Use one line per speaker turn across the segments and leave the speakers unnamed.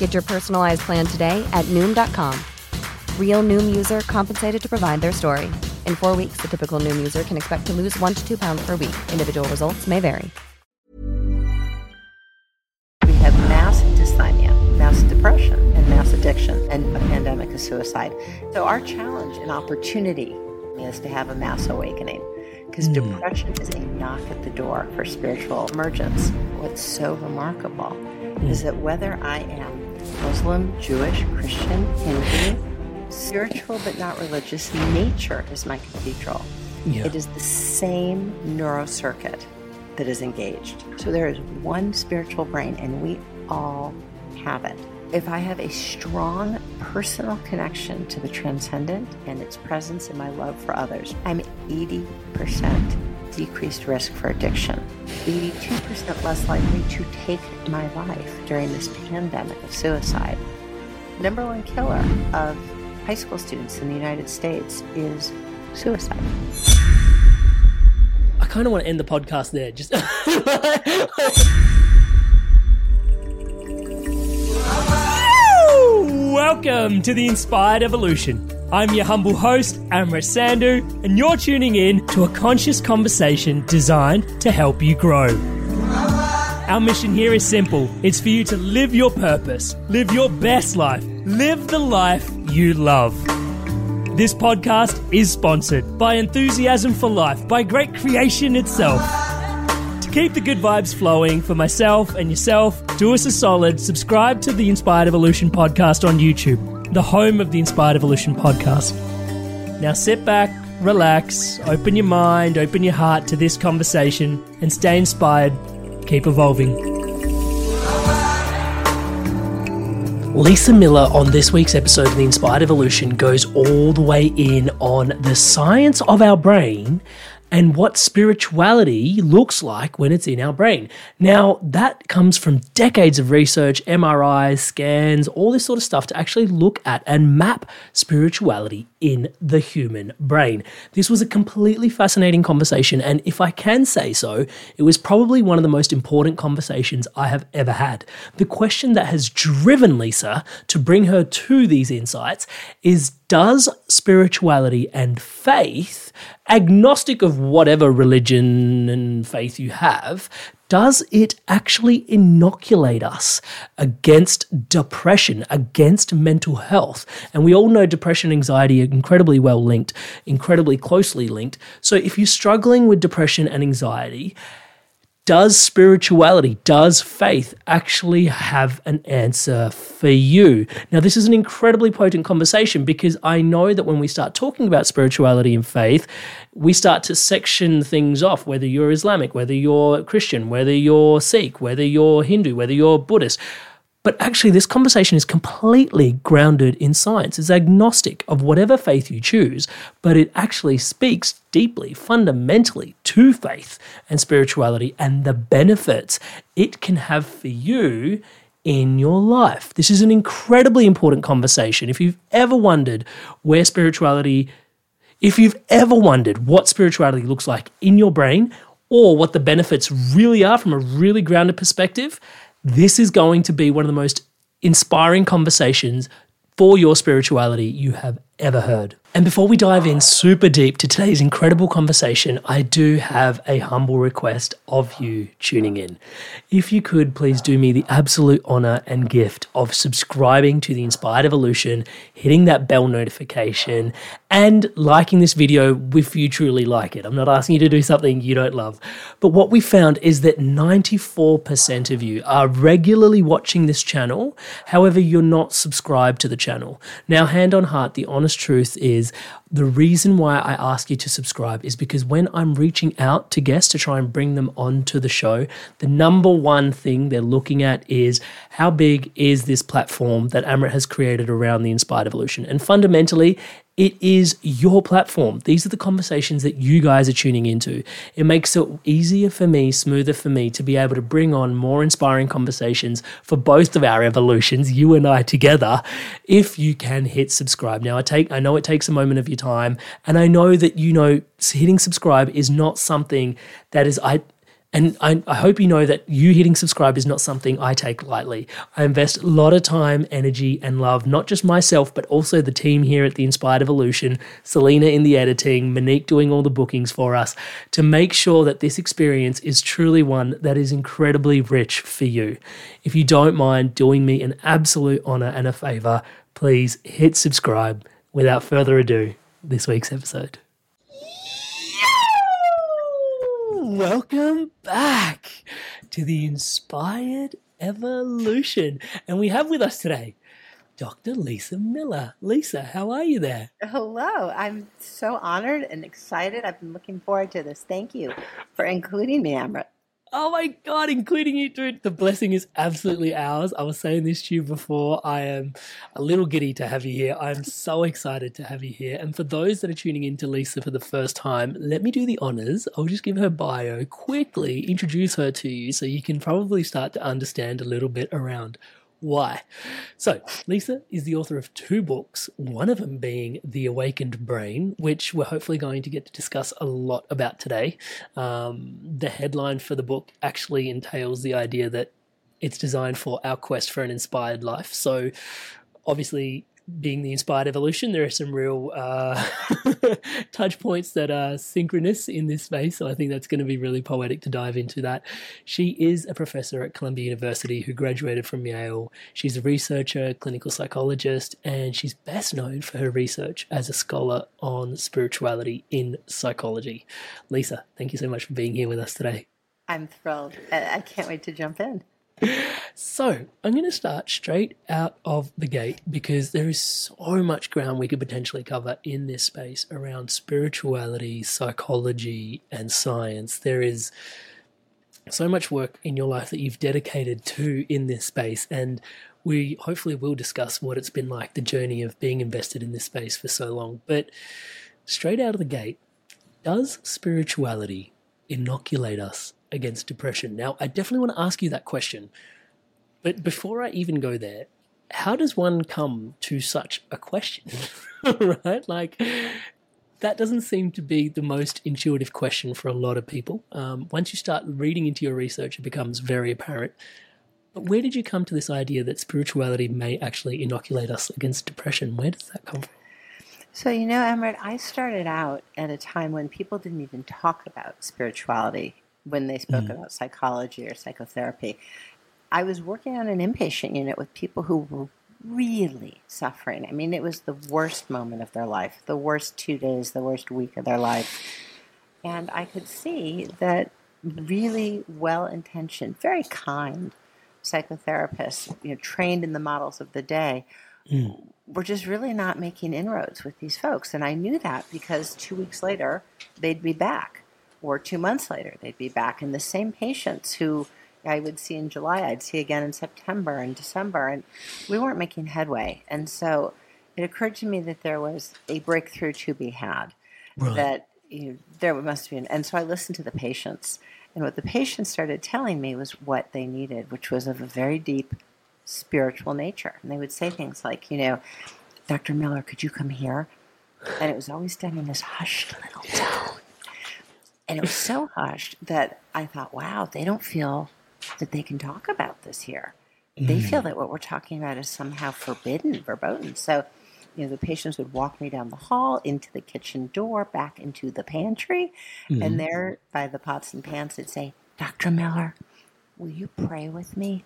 Get your personalized plan today at Noom.com. Real Noom user compensated to provide their story. In four weeks, the typical Noom user can expect to lose one to two pounds per week. Individual results may vary.
We have mass dysthymia, mass depression, and mass addiction, and a pandemic of suicide. So, our challenge and opportunity is to have a mass awakening because hmm. depression is a knock at the door for spiritual emergence. What's so remarkable hmm. is that whether I am Muslim, Jewish, Christian, Hindu, spiritual but not religious, nature is my cathedral.
Yeah.
It is the same neurocircuit that is engaged. So there is one spiritual brain, and we all have it. If I have a strong personal connection to the transcendent and its presence in my love for others, I'm 80% decreased risk for addiction, 82% less likely to take my life during this pandemic of suicide. Number one killer of high school students in the United States is suicide.
I kind of want to end the podcast there. Just Welcome to the Inspired Evolution. I'm your humble host, Amrit Sandhu, and you're tuning in to a conscious conversation designed to help you grow. Our mission here is simple it's for you to live your purpose, live your best life, live the life you love. This podcast is sponsored by Enthusiasm for Life, by Great Creation itself. To keep the good vibes flowing for myself and yourself, do us a solid, subscribe to the Inspired Evolution podcast on YouTube, the home of the Inspired Evolution podcast. Now sit back, relax, open your mind, open your heart to this conversation, and stay inspired. Keep evolving. Lisa Miller on this week's episode of The Inspired Evolution goes all the way in on the science of our brain and what spirituality looks like when it's in our brain. Now, that comes from decades of research, MRIs, scans, all this sort of stuff to actually look at and map spirituality in the human brain. This was a completely fascinating conversation, and if I can say so, it was probably one of the most important conversations I have ever had. The question that has driven Lisa to bring her to these insights is does spirituality and faith, agnostic of whatever religion and faith you have, does it actually inoculate us against depression, against mental health? And we all know depression and anxiety are incredibly well linked, incredibly closely linked. So if you're struggling with depression and anxiety, does spirituality, does faith actually have an answer for you? Now, this is an incredibly potent conversation because I know that when we start talking about spirituality and faith, we start to section things off, whether you're Islamic, whether you're Christian, whether you're Sikh, whether you're Hindu, whether you're Buddhist. But actually, this conversation is completely grounded in science. It's agnostic of whatever faith you choose, but it actually speaks deeply, fundamentally to faith and spirituality and the benefits it can have for you in your life. This is an incredibly important conversation. If you've ever wondered where spirituality, if you've ever wondered what spirituality looks like in your brain, or what the benefits really are from a really grounded perspective, this is going to be one of the most inspiring conversations for your spirituality you have ever heard. And before we dive in super deep to today's incredible conversation, I do have a humble request of you tuning in. If you could please do me the absolute honor and gift of subscribing to the Inspired Evolution, hitting that bell notification, and liking this video if you truly like it. I'm not asking you to do something you don't love. But what we found is that 94% of you are regularly watching this channel. However, you're not subscribed to the channel. Now, hand on heart, the honest truth is the reason why I ask you to subscribe is because when I'm reaching out to guests to try and bring them onto the show, the number one thing they're looking at is how big is this platform that Amrit has created around the Inspired Evolution? And fundamentally, it is your platform. These are the conversations that you guys are tuning into. It makes it easier for me, smoother for me to be able to bring on more inspiring conversations for both of our evolutions, you and I together, if you can hit subscribe. Now I take I know it takes a moment of your time, and I know that you know hitting subscribe is not something that is I and I, I, hope you know that you hitting subscribe is not something I take lightly. I invest a lot of time, energy, and love, not just myself, but also the team here at the Inspired Evolution, Selena in the editing, Monique doing all the bookings for us, to make sure that this experience is truly one that is incredibly rich for you. If you don't mind doing me an absolute honor and a favor, please hit subscribe. Without further ado, this week's episode. Welcome back to the Inspired Evolution. And we have with us today Dr. Lisa Miller. Lisa, how are you there?
Hello. I'm so honored and excited. I've been looking forward to this. Thank you for including me, Amrit.
Oh my god, including you, dude. The blessing is absolutely ours. I was saying this to you before. I am a little giddy to have you here. I'm so excited to have you here. And for those that are tuning in to Lisa for the first time, let me do the honors. I'll just give her bio quickly, introduce her to you so you can probably start to understand a little bit around why. So, Lisa is the author of two books, one of them being The Awakened Brain, which we're hopefully going to get to discuss a lot about today. Um, the headline for the book actually entails the idea that it's designed for our quest for an inspired life. So, obviously, being the inspired evolution, there are some real uh, touch points that are synchronous in this space. So I think that's going to be really poetic to dive into that. She is a professor at Columbia University who graduated from Yale. She's a researcher, clinical psychologist, and she's best known for her research as a scholar on spirituality in psychology. Lisa, thank you so much for being here with us today.
I'm thrilled. I can't wait to jump in
so I'm going to start straight out of the gate because there is so much ground we could potentially cover in this space around spirituality, psychology, and science. There is so much work in your life that you've dedicated to in this space, and we hopefully will discuss what it's been like the journey of being invested in this space for so long. But straight out of the gate, does spirituality inoculate us against depression? Now, I definitely want to ask you that question. But before I even go there, how does one come to such a question? right? Like, that doesn't seem to be the most intuitive question for a lot of people. Um, once you start reading into your research, it becomes very apparent. But where did you come to this idea that spirituality may actually inoculate us against depression? Where does that come from?
So, you know, Amrit, I started out at a time when people didn't even talk about spirituality when they spoke mm. about psychology or psychotherapy. I was working on an inpatient unit with people who were really suffering. I mean, it was the worst moment of their life, the worst two days, the worst week of their life. And I could see that really well intentioned, very kind psychotherapists, you know, trained in the models of the day, mm. were just really not making inroads with these folks. And I knew that because two weeks later, they'd be back or two months later, they'd be back. And the same patients who I would see in July, I'd see again in September and December, and we weren't making headway. And so it occurred to me that there was a breakthrough to be had. Right. That you know, there must be, an, and so I listened to the patients, and what the patients started telling me was what they needed, which was of a very deep spiritual nature. And they would say things like, you know, Dr. Miller, could you come here? And it was always done in this hushed little tone. And it was so hushed that I thought, wow, they don't feel that they can talk about this here. They mm. feel that what we're talking about is somehow forbidden, verboten. So, you know, the patients would walk me down the hall into the kitchen door, back into the pantry, and mm-hmm. there by the pots and pans, they'd say, Dr. Miller, will you pray with me?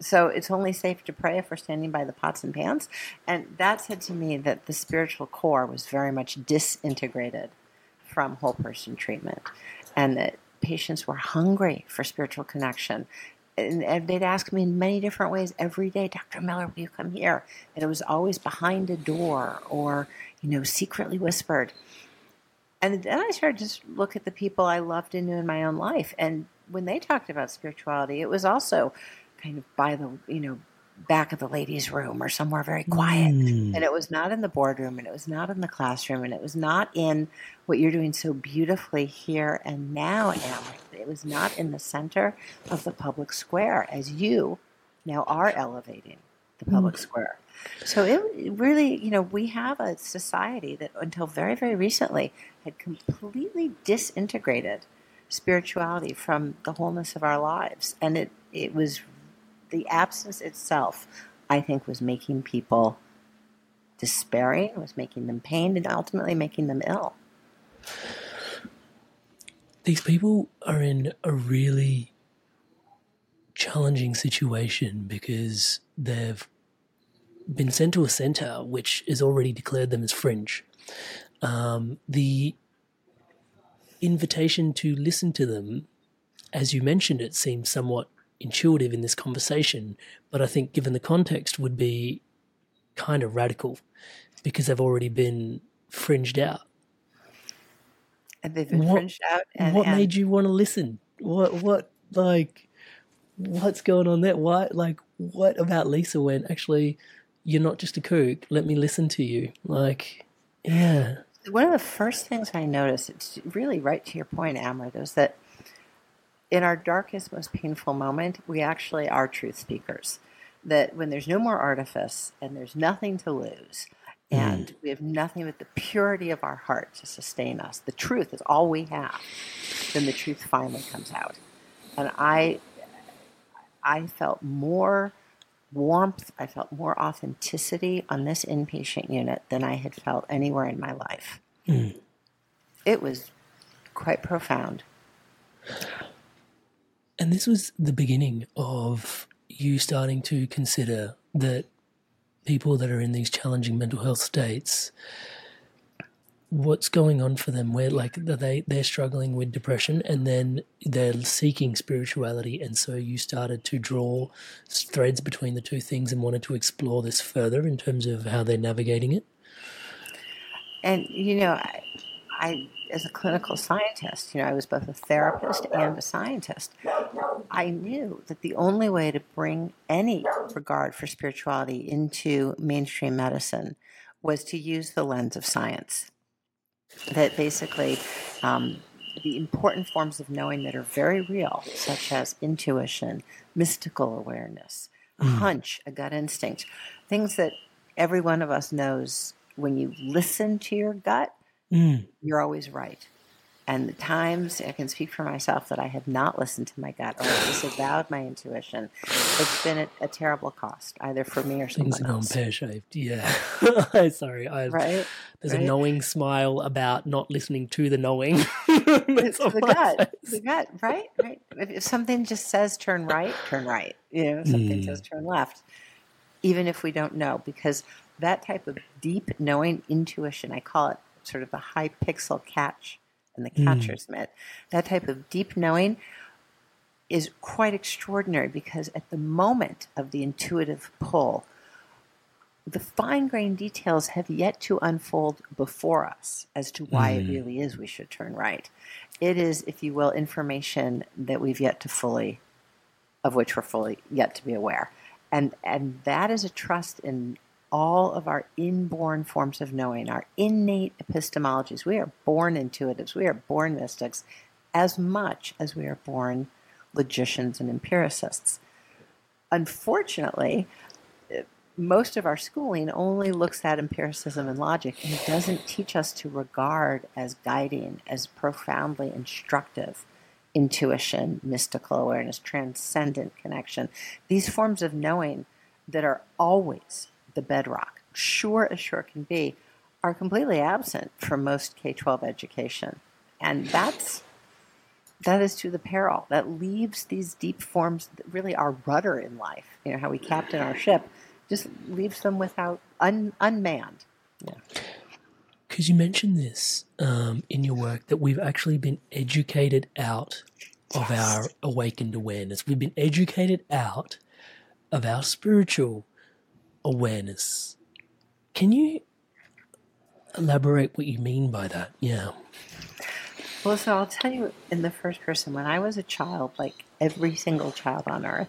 So it's only safe to pray if we're standing by the pots and pans. And that said to me that the spiritual core was very much disintegrated from whole person treatment and that patients were hungry for spiritual connection. And, and they'd ask me in many different ways every day, Dr. Miller, will you come here? And it was always behind a door or, you know, secretly whispered. And then I started to look at the people I loved and knew in my own life. And when they talked about spirituality, it was also kind of by the, you know, back of the ladies' room or somewhere very quiet.
Mm.
And it was not in the boardroom and it was not in the classroom and it was not in what you're doing so beautifully here and now, Emily. It was not in the center of the public square as you now are elevating the public square. So it it really, you know, we have a society that until very, very recently had completely disintegrated spirituality from the wholeness of our lives. And it, it was the absence itself, I think, was making people despairing, was making them pained, and ultimately making them ill.
These people are in a really challenging situation because they've been sent to a center which has already declared them as fringe. Um, the invitation to listen to them, as you mentioned, it seems somewhat intuitive in this conversation, but I think given the context would be kind of radical because they've already been fringed out.
And they've been
What-
fringed out. And,
what
and
made you want to listen? What what like what's going on there? Why like what about Lisa when actually you're not just a kook, let me listen to you. Like yeah.
one of the first things I noticed, it's really right to your point, Amrit, is that in our darkest, most painful moment, we actually are truth speakers. That when there's no more artifice and there's nothing to lose, mm. and we have nothing but the purity of our heart to sustain us, the truth is all we have, then the truth finally comes out. And I, I felt more warmth, I felt more authenticity on this inpatient unit than I had felt anywhere in my life. Mm. It was quite profound.
And this was the beginning of you starting to consider that people that are in these challenging mental health states, what's going on for them? Where like they they're struggling with depression, and then they're seeking spirituality, and so you started to draw threads between the two things and wanted to explore this further in terms of how they're navigating it.
And you know, I, I as a clinical scientist, you know, I was both a therapist and a scientist. I knew that the only way to bring any regard for spirituality into mainstream medicine was to use the lens of science. That basically, um, the important forms of knowing that are very real, such as intuition, mystical awareness, a hunch, a gut instinct, things that every one of us knows when you listen to your gut, Mm. you're always right. And the times I can speak for myself that I have not listened to my gut or disavowed my intuition, it's been at a terrible cost, either for me or
Things
someone
going
else.
pear shaped. Yeah. Sorry. I,
Right?
There's a knowing smile about not listening to the knowing.
It's the gut,
face.
the gut, right? Right. If, if something just says turn right, turn right. You know, something mm. says turn left, even if we don't know, because that type of deep knowing intuition, I call it sort of the high pixel catch and the hmm. catcher's mitt. That type of deep knowing is quite extraordinary because at the moment of the intuitive pull, the fine grained details have yet to unfold before us as to why it hmm. really is we should turn right. It is, if you will, information that we've yet to fully, of which we're fully yet to be aware. And, and that is a trust in all of our inborn forms of knowing, our innate epistemologies. We are born intuitives, we are born mystics as much as we are born logicians and empiricists. Unfortunately, most of our schooling only looks at empiricism and logic and doesn't teach us to regard as guiding, as profoundly instructive intuition, mystical awareness, transcendent connection. These forms of knowing that are always the bedrock, sure as sure can be, are completely absent from most K 12 education. And that's that is to the peril. That leaves these deep forms that really are rudder in life. You know, how we captain our ship just leaves them without un, unmanned. Yeah.
Because you mentioned this um, in your work that we've actually been educated out of our awakened awareness. We've been educated out of our spiritual awareness. Can you elaborate what you mean by that? Yeah.
Well, so I'll tell you in the first person, when I was a child, like every single child on earth,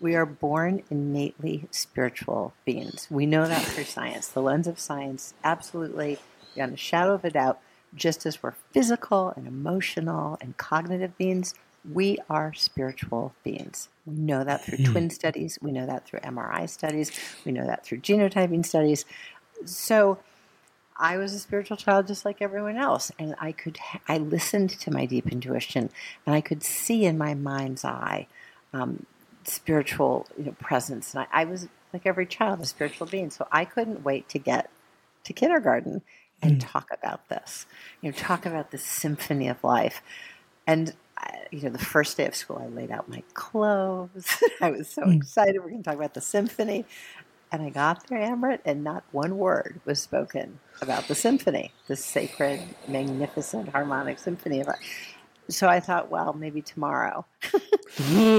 we are born innately spiritual beings. We know that through science. The lens of science, absolutely, beyond a shadow of a doubt, just as we're physical and emotional and cognitive beings, we are spiritual beings. We know that through mm-hmm. twin studies. We know that through MRI studies. We know that through genotyping studies. So I was a spiritual child just like everyone else. And I could, I listened to my deep intuition and I could see in my mind's eye um, spiritual you know, presence. And I, I, was like every child, a spiritual being. So I couldn't wait to get to kindergarten and mm. talk about this, you know, talk about the symphony of life. And you know, the first day of school, I laid out my clothes. I was so mm. excited. We're going to talk about the symphony. And I got there, Amrit, and not one word was spoken about the symphony, the sacred, magnificent, harmonic symphony. So I thought, well, maybe tomorrow. and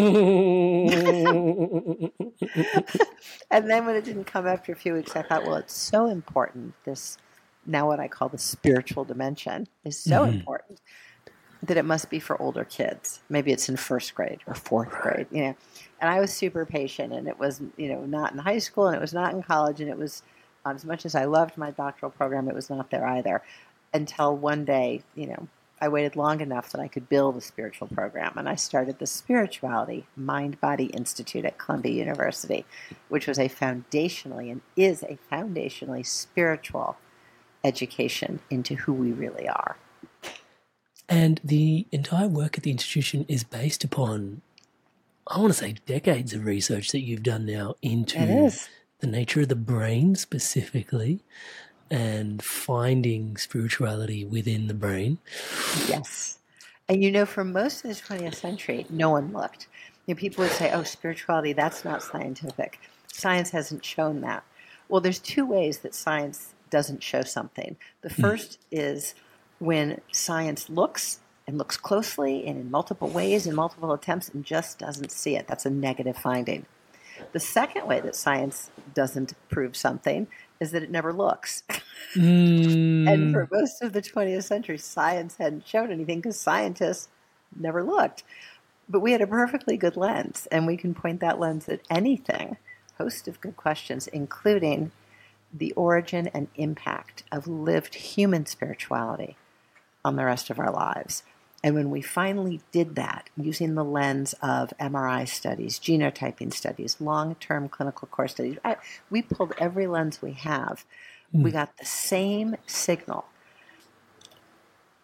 then when it didn't come after a few weeks, I thought, well, it's so important. This, now what I call the spiritual dimension, is so mm-hmm. important that it must be for older kids. Maybe it's in first grade or fourth grade, you know. And I was super patient, and it was, you know, not in high school, and it was not in college, and it was, um, as much as I loved my doctoral program, it was not there either. Until one day, you know, I waited long enough that I could build a spiritual program, and I started the Spirituality Mind Body Institute at Columbia University, which was a foundationally and is a foundationally spiritual education into who we really are.
And the entire work at the institution is based upon, I want to say, decades of research that you've done now into the nature of the brain specifically and finding spirituality within the brain.
Yes. And you know, for most of the 20th century, no one looked. You know, people would say, oh, spirituality, that's not scientific. Science hasn't shown that. Well, there's two ways that science doesn't show something. The hmm. first mm. is when science looks and looks closely and in multiple ways in multiple attempts and just doesn't see it. That's a negative finding. The second way that science doesn't prove something is that it never looks. Mm. and for most of the 20th century, science hadn't shown anything because scientists never looked. But we had a perfectly good lens, and we can point that lens at anything. Host of good questions, including the origin and impact of lived human spirituality on the rest of our lives. And when we finally did that using the lens of MRI studies, genotyping studies, long term clinical course studies, I, we pulled every lens we have. Mm. We got the same signal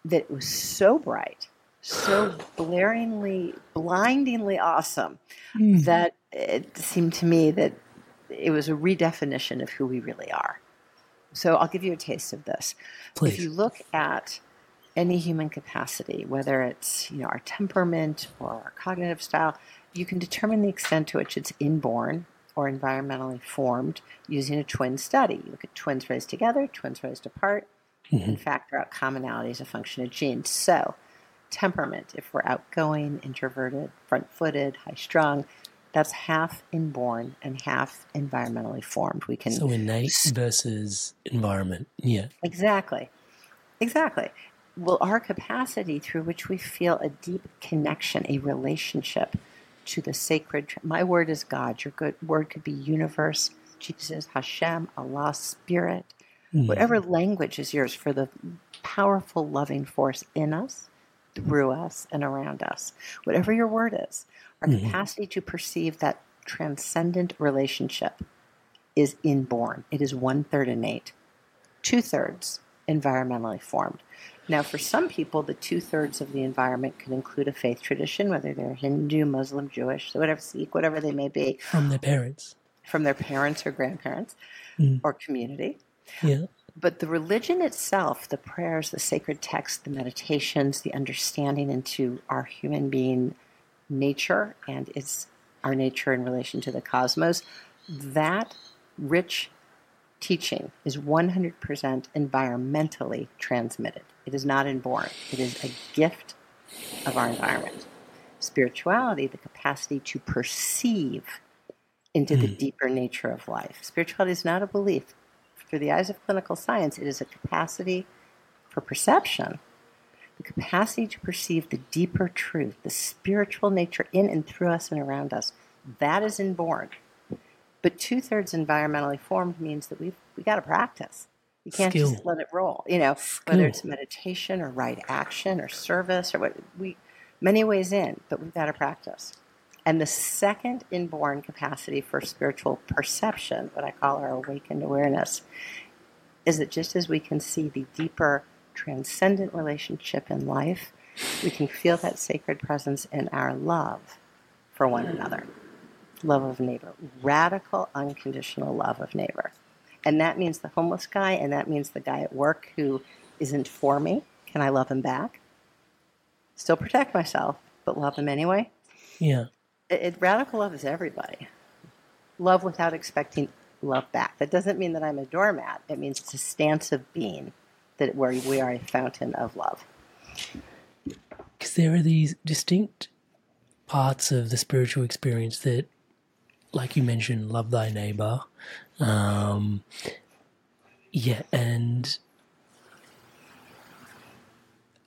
that was so bright, so blaringly, blindingly awesome mm. that it seemed to me that it was a redefinition of who we really are. So I'll give you a taste of this.
Please.
If you look at any human capacity, whether it's you know our temperament or our cognitive style, you can determine the extent to which it's inborn or environmentally formed using a twin study. You look at twins raised together, twins raised apart, mm-hmm. and factor out commonality as a function of genes. So, temperament, if we're outgoing, introverted, front footed, high strung, that's half inborn and half environmentally formed. We can
so innate versus environment. Yeah,
exactly, exactly will our capacity through which we feel a deep connection, a relationship to the sacred. My word is God. Your good word could be universe, Jesus, Hashem, Allah, Spirit, mm. whatever language is yours for the powerful, loving force in us, through us, and around us. Whatever your word is, our mm. capacity to perceive that transcendent relationship is inborn. It is one third innate, two thirds environmentally formed. Now, for some people, the two thirds of the environment can include a faith tradition, whether they're Hindu, Muslim, Jewish, whatever, Sikh, whatever they may be.
From their parents.
From their parents or grandparents mm. or community.
Yeah.
But the religion itself, the prayers, the sacred texts, the meditations, the understanding into our human being nature and its our nature in relation to the cosmos, that rich teaching is 100% environmentally transmitted. It is not inborn, it is a gift of our environment. Spirituality, the capacity to perceive into mm. the hmm. deeper nature of life. Spirituality is not a belief. Through the eyes of clinical science, it is a capacity for perception, the capacity to perceive the deeper truth, the spiritual nature in and through us and around us. That is inborn. But two thirds environmentally formed means that we've we got to practice. You can't Skill. just let it roll. You know, Skill. whether it's meditation or right action or service or what we many ways in, but we've got to practice. And the second inborn capacity for spiritual perception, what I call our awakened awareness, is that just as we can see the deeper transcendent relationship in life, we can feel that sacred presence in our love for one another love of neighbor, radical, unconditional love of neighbor. And that means the homeless guy, and that means the guy at work who isn't for me. Can I love him back? Still protect myself, but love him anyway?
Yeah.
It, it, radical love is everybody. Love without expecting love back. That doesn't mean that I'm a doormat. It means it's a stance of being that where we are a fountain of love.
Because there are these distinct parts of the spiritual experience that like you mentioned, love thy neighbor. Um, yeah, and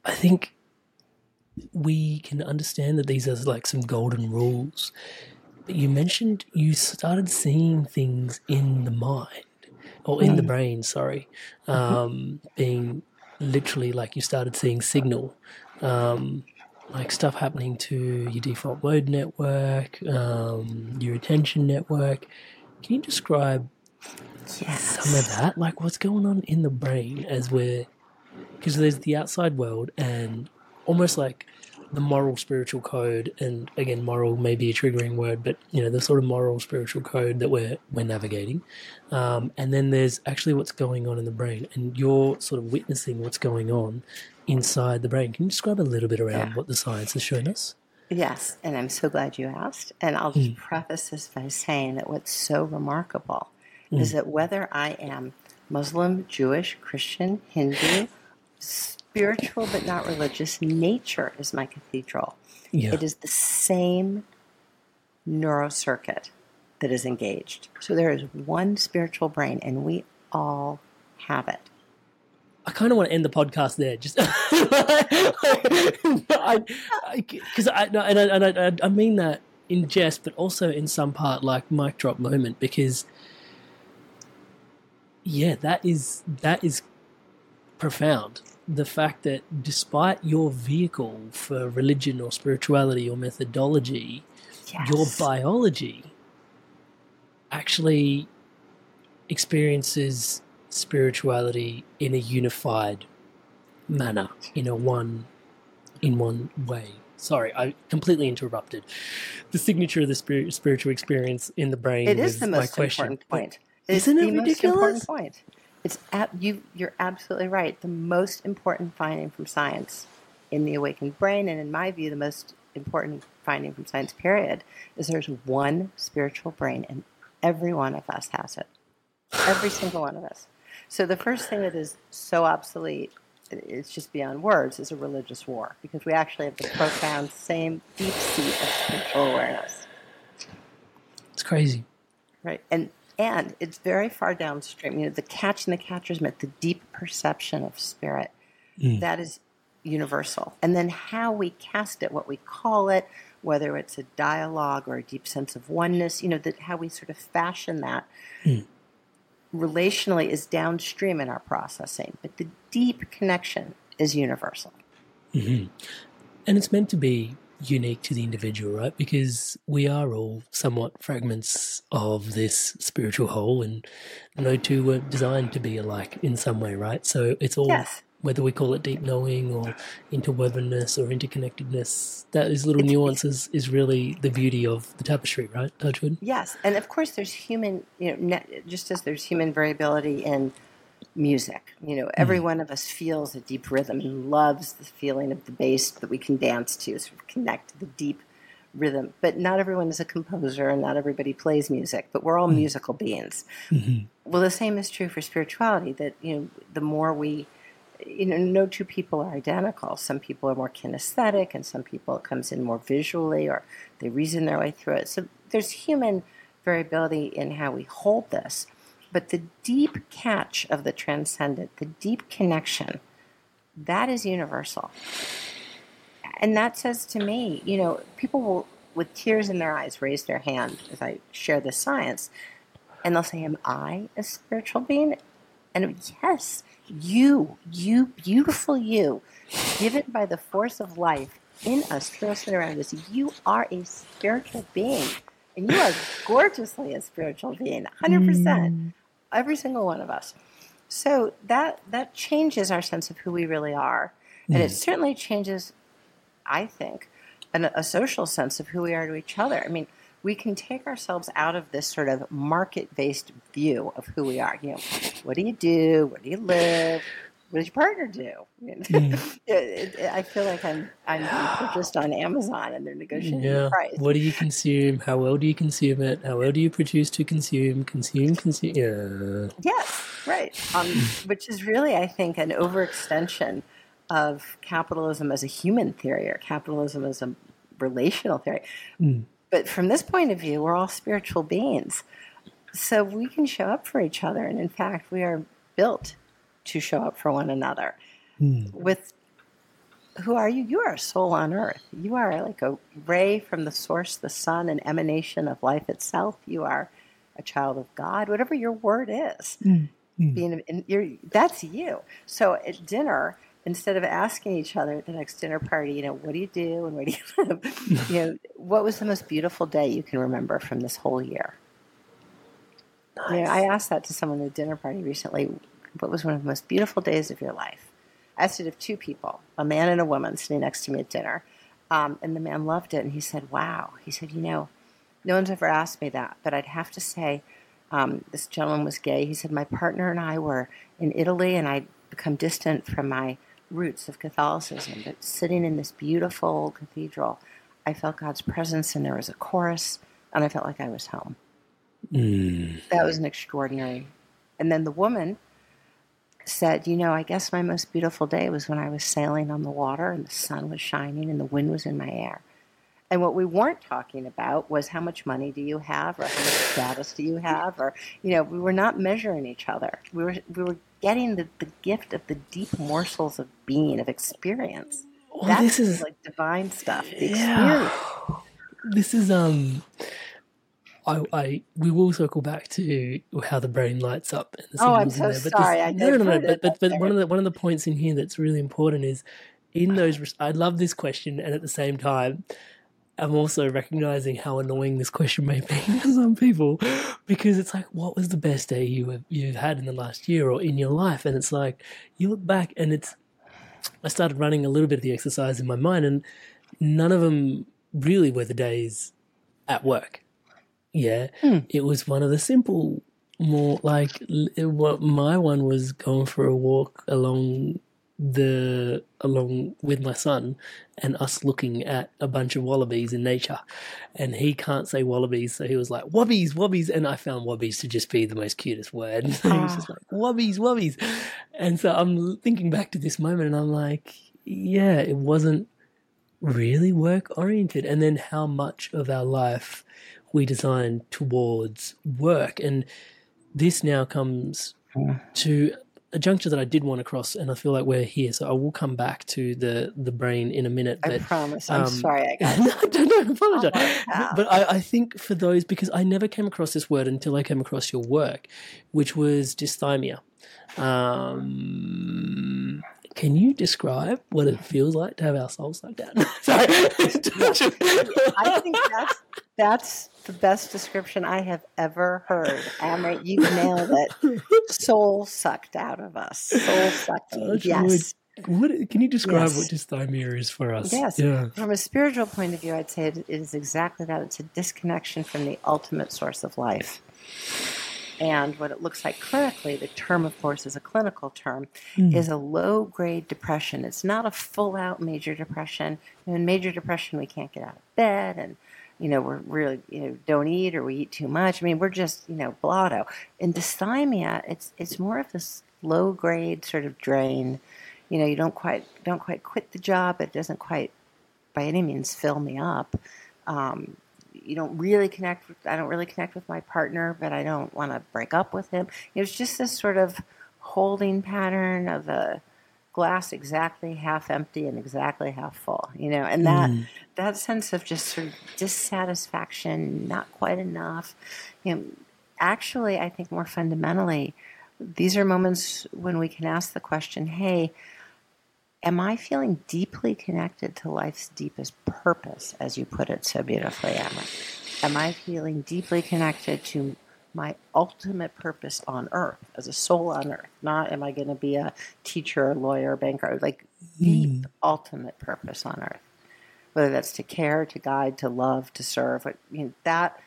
I think we can understand that these are like some golden rules. But you mentioned you started seeing things in the mind or in mm. the brain, sorry, mm-hmm. um, being literally like you started seeing signal. Um, like stuff happening to your default mode network, um, your attention network. Can you describe yes. some of that? Like what's going on in the brain as we're because there's the outside world and almost like the moral spiritual code and again moral may be a triggering word but you know the sort of moral spiritual code that we're we're navigating um, and then there's actually what's going on in the brain and you're sort of witnessing what's going on inside the brain. Can you describe a little bit around yeah. what the science has shown us?
Yes, and I'm so glad you asked. And I'll just mm. preface this by saying that what's so remarkable mm. is that whether I am Muslim, Jewish, Christian, Hindu, spiritual but not religious, nature is my cathedral. Yeah. It is the same neurocircuit that is engaged. So there is one spiritual brain, and we all have it.
I kind of want to end the podcast there, just because I, I, I, and, I, and I, I mean that in jest, but also in some part like mic drop moment because yeah, that is that is profound. The fact that despite your vehicle for religion or spirituality or methodology, yes. your biology actually experiences spirituality in a unified manner, in a one, in one way. Sorry, I completely interrupted. The signature of the spirit, spiritual experience in the brain.
It is the most important point. Isn't it the ridiculous? Most important point. It's at, you. You're absolutely right. The most important finding from science in the awakened brain, and in my view, the most important finding from science, period, is there's one spiritual brain, and every one of us has it. Every single one of us. So the first thing that is so obsolete, it's just beyond words, is a religious war because we actually have the profound same deep seat of spiritual awareness.
It's crazy,
right? And and it's very far downstream. You know, the catch and the catcher's mitt, the deep perception of spirit, mm. that is universal. And then how we cast it, what we call it, whether it's a dialogue or a deep sense of oneness, you know, that how we sort of fashion that. Mm relationally is downstream in our processing, but the deep connection is universal.
Mm-hmm. And it's meant to be unique to the individual, right? Because we are all somewhat fragments of this spiritual whole, and no two were designed to be alike in some way, right? So it's all
Yes.
whether we call it deep knowing or interwovenness or interconnectedness. That is little nuances is really the beauty of the tapestry, right, Touchwood?
Yes, and of course, there's human, you know, just as there's human variability in music. You know, every mm. one of us feels a deep rhythm and loves the feeling of the bass that we can dance to, sort of connect to the deep rhythm. But not everyone is a composer, and not everybody plays music. But we're all mm. musical beings. Mm-hmm. Well, the same is true for spirituality. That you know, the more we you know, no two people are identical. Some people are more kinesthetic, and some people it comes in more visually, or they reason their way through it. So there's human variability in how we hold this. But the deep catch of the transcendent, the deep connection, that is universal. And that says to me, you know, people will, with tears in their eyes, raise their hand as I share this science, and they'll say, Am I a spiritual being? And yes, you, you, beautiful you, given by the force of life in us, through us and around us, you are a spiritual being. And you are gorgeously a spiritual being, 100%. Every single one of us. So that that changes our sense of who we really are. And it mm. certainly changes, I think, an, a social sense of who we are to each other. I mean, we can take ourselves out of this sort of market-based view of who we are. You know, what do you do? Where do you live? What does your partner do? It- it- I feel like I'm I'm purchased on Amazon and they're negotiating
Yeah.
the price.
What do you consume? How well do you consume it? How well do you produce to consume? Consume, consume. Yeah.
Yes, right. Um, which is really, I think, an overextension of capitalism as a human theory or capitalism as a relational theory. But from this point of view, we're all spiritual beings. So we can show up for each other. And in fact, we are built to show up for one another. Hmm. With who are you? You are a soul on earth. You are like a ray from the source, the sun, an emanation of life itself. You are a child of God, whatever your word is. Hmm. Hmm. Being, and you're, that's you. So at dinner, instead of asking each other at the next dinner party, you know, what do you do and where do you live? you know, what was the most beautiful day you can remember from this whole year? You know, I asked that to someone at a dinner party recently. What was one of the most beautiful days of your life? I asked it of two people, a man and a woman sitting next to me at dinner. Um, and the man loved it. And he said, Wow. He said, You know, no one's ever asked me that, but I'd have to say, um, this gentleman was gay. He said, My partner and I were in Italy, and I'd become distant from my roots of Catholicism. But sitting in this beautiful cathedral, I felt God's presence, and there was a chorus, and I felt like I was home. That was an extraordinary. And then the woman said, You know, I guess my most beautiful day was when I was sailing on the water and the sun was shining and the wind was in my hair. And what we weren't talking about was how much money do you have or how much status do you have or you know, we were not measuring each other. We were we were getting the, the gift of the deep morsels of being, of experience.
Well,
That's
this is
like divine stuff. The
Yeah.
experience.
this is um. I, I we will circle back to how the brain lights up. And the
Oh, I'm so
there, but
sorry,
This,
I
no, no, no, no. But but, but one of the one of the points in here that's really important is in uh-huh. those. I love this question, and at the same time, I'm also recognizing how annoying this question may be for some people because it's like, what was the best day you have you've had in the last year or in your life? And it's like you look back, and it's. I started running a little bit of the exercise in my mind, and none of them really were the days at work. Yeah, hmm. it was one of the simple, more like what my one was going for a walk along the along with my son and us looking at a bunch of wallabies in nature. And he can't say wallabies so he was like wobbies wobbies and i found wobbies to just be the most cutest word. So he was just ah. like wobbies wobbies. And so i'm thinking back to this moment and i'm like yeah it wasn't really work oriented and then how much of our life we design towards work and this now comes to a juncture that I did want to cross and I feel like we're here so I will come back to the the brain in a minute
I
but
promise. I'm
um,
sorry I got
no, don't, don't apologize.
Oh.
But I, I think for those, because I never came across this word until I came across your work, which was dysthymia. Um, Can you describe what it feels like to have our souls sucked out? Sorry.
I think that's that's the best description I have ever heard. Amrit, you nailed it. Soul sucked out of us. Soul sucking. yes.
What can you describe
Yes.
what dysthymia is for us?
Yes.
Yeah.
From a spiritual point of view, I'd say it is exactly that. It's a disconnection from the ultimate source of life. And what it looks like clinically, the term, of course, is a clinical term, is a low grade depression. It's not a full out major depression. In major depression, we can't get out of bed and you know, we're really, you know, don't eat or we eat too much. I mean, we're just, you know, blotto. In dysthymia, it's it's more of this low grade sort of drain. You know, you don't quite don't quite quit the job. It doesn't quite by any means fill me up. Um, you don't really connect. With, I don't really connect with my partner, but I don't want to break up with him. It was just this sort of holding pattern of a glass exactly half empty and exactly half full. You know, and that mm. that sense of just sort of dissatisfaction, not quite enough. You know, actually, I think more fundamentally, these are moments when we can ask the question, "Hey." Am I feeling deeply connected to life's deepest purpose, as you put it so beautifully, Emma? Am I feeling deeply connected to my ultimate purpose on earth, as a soul on earth? Not am I going to be a teacher, lawyer, banker, like deep hmm. ultimate purpose on earth. Whether that's to care, to guide, to love, to serve, you know, that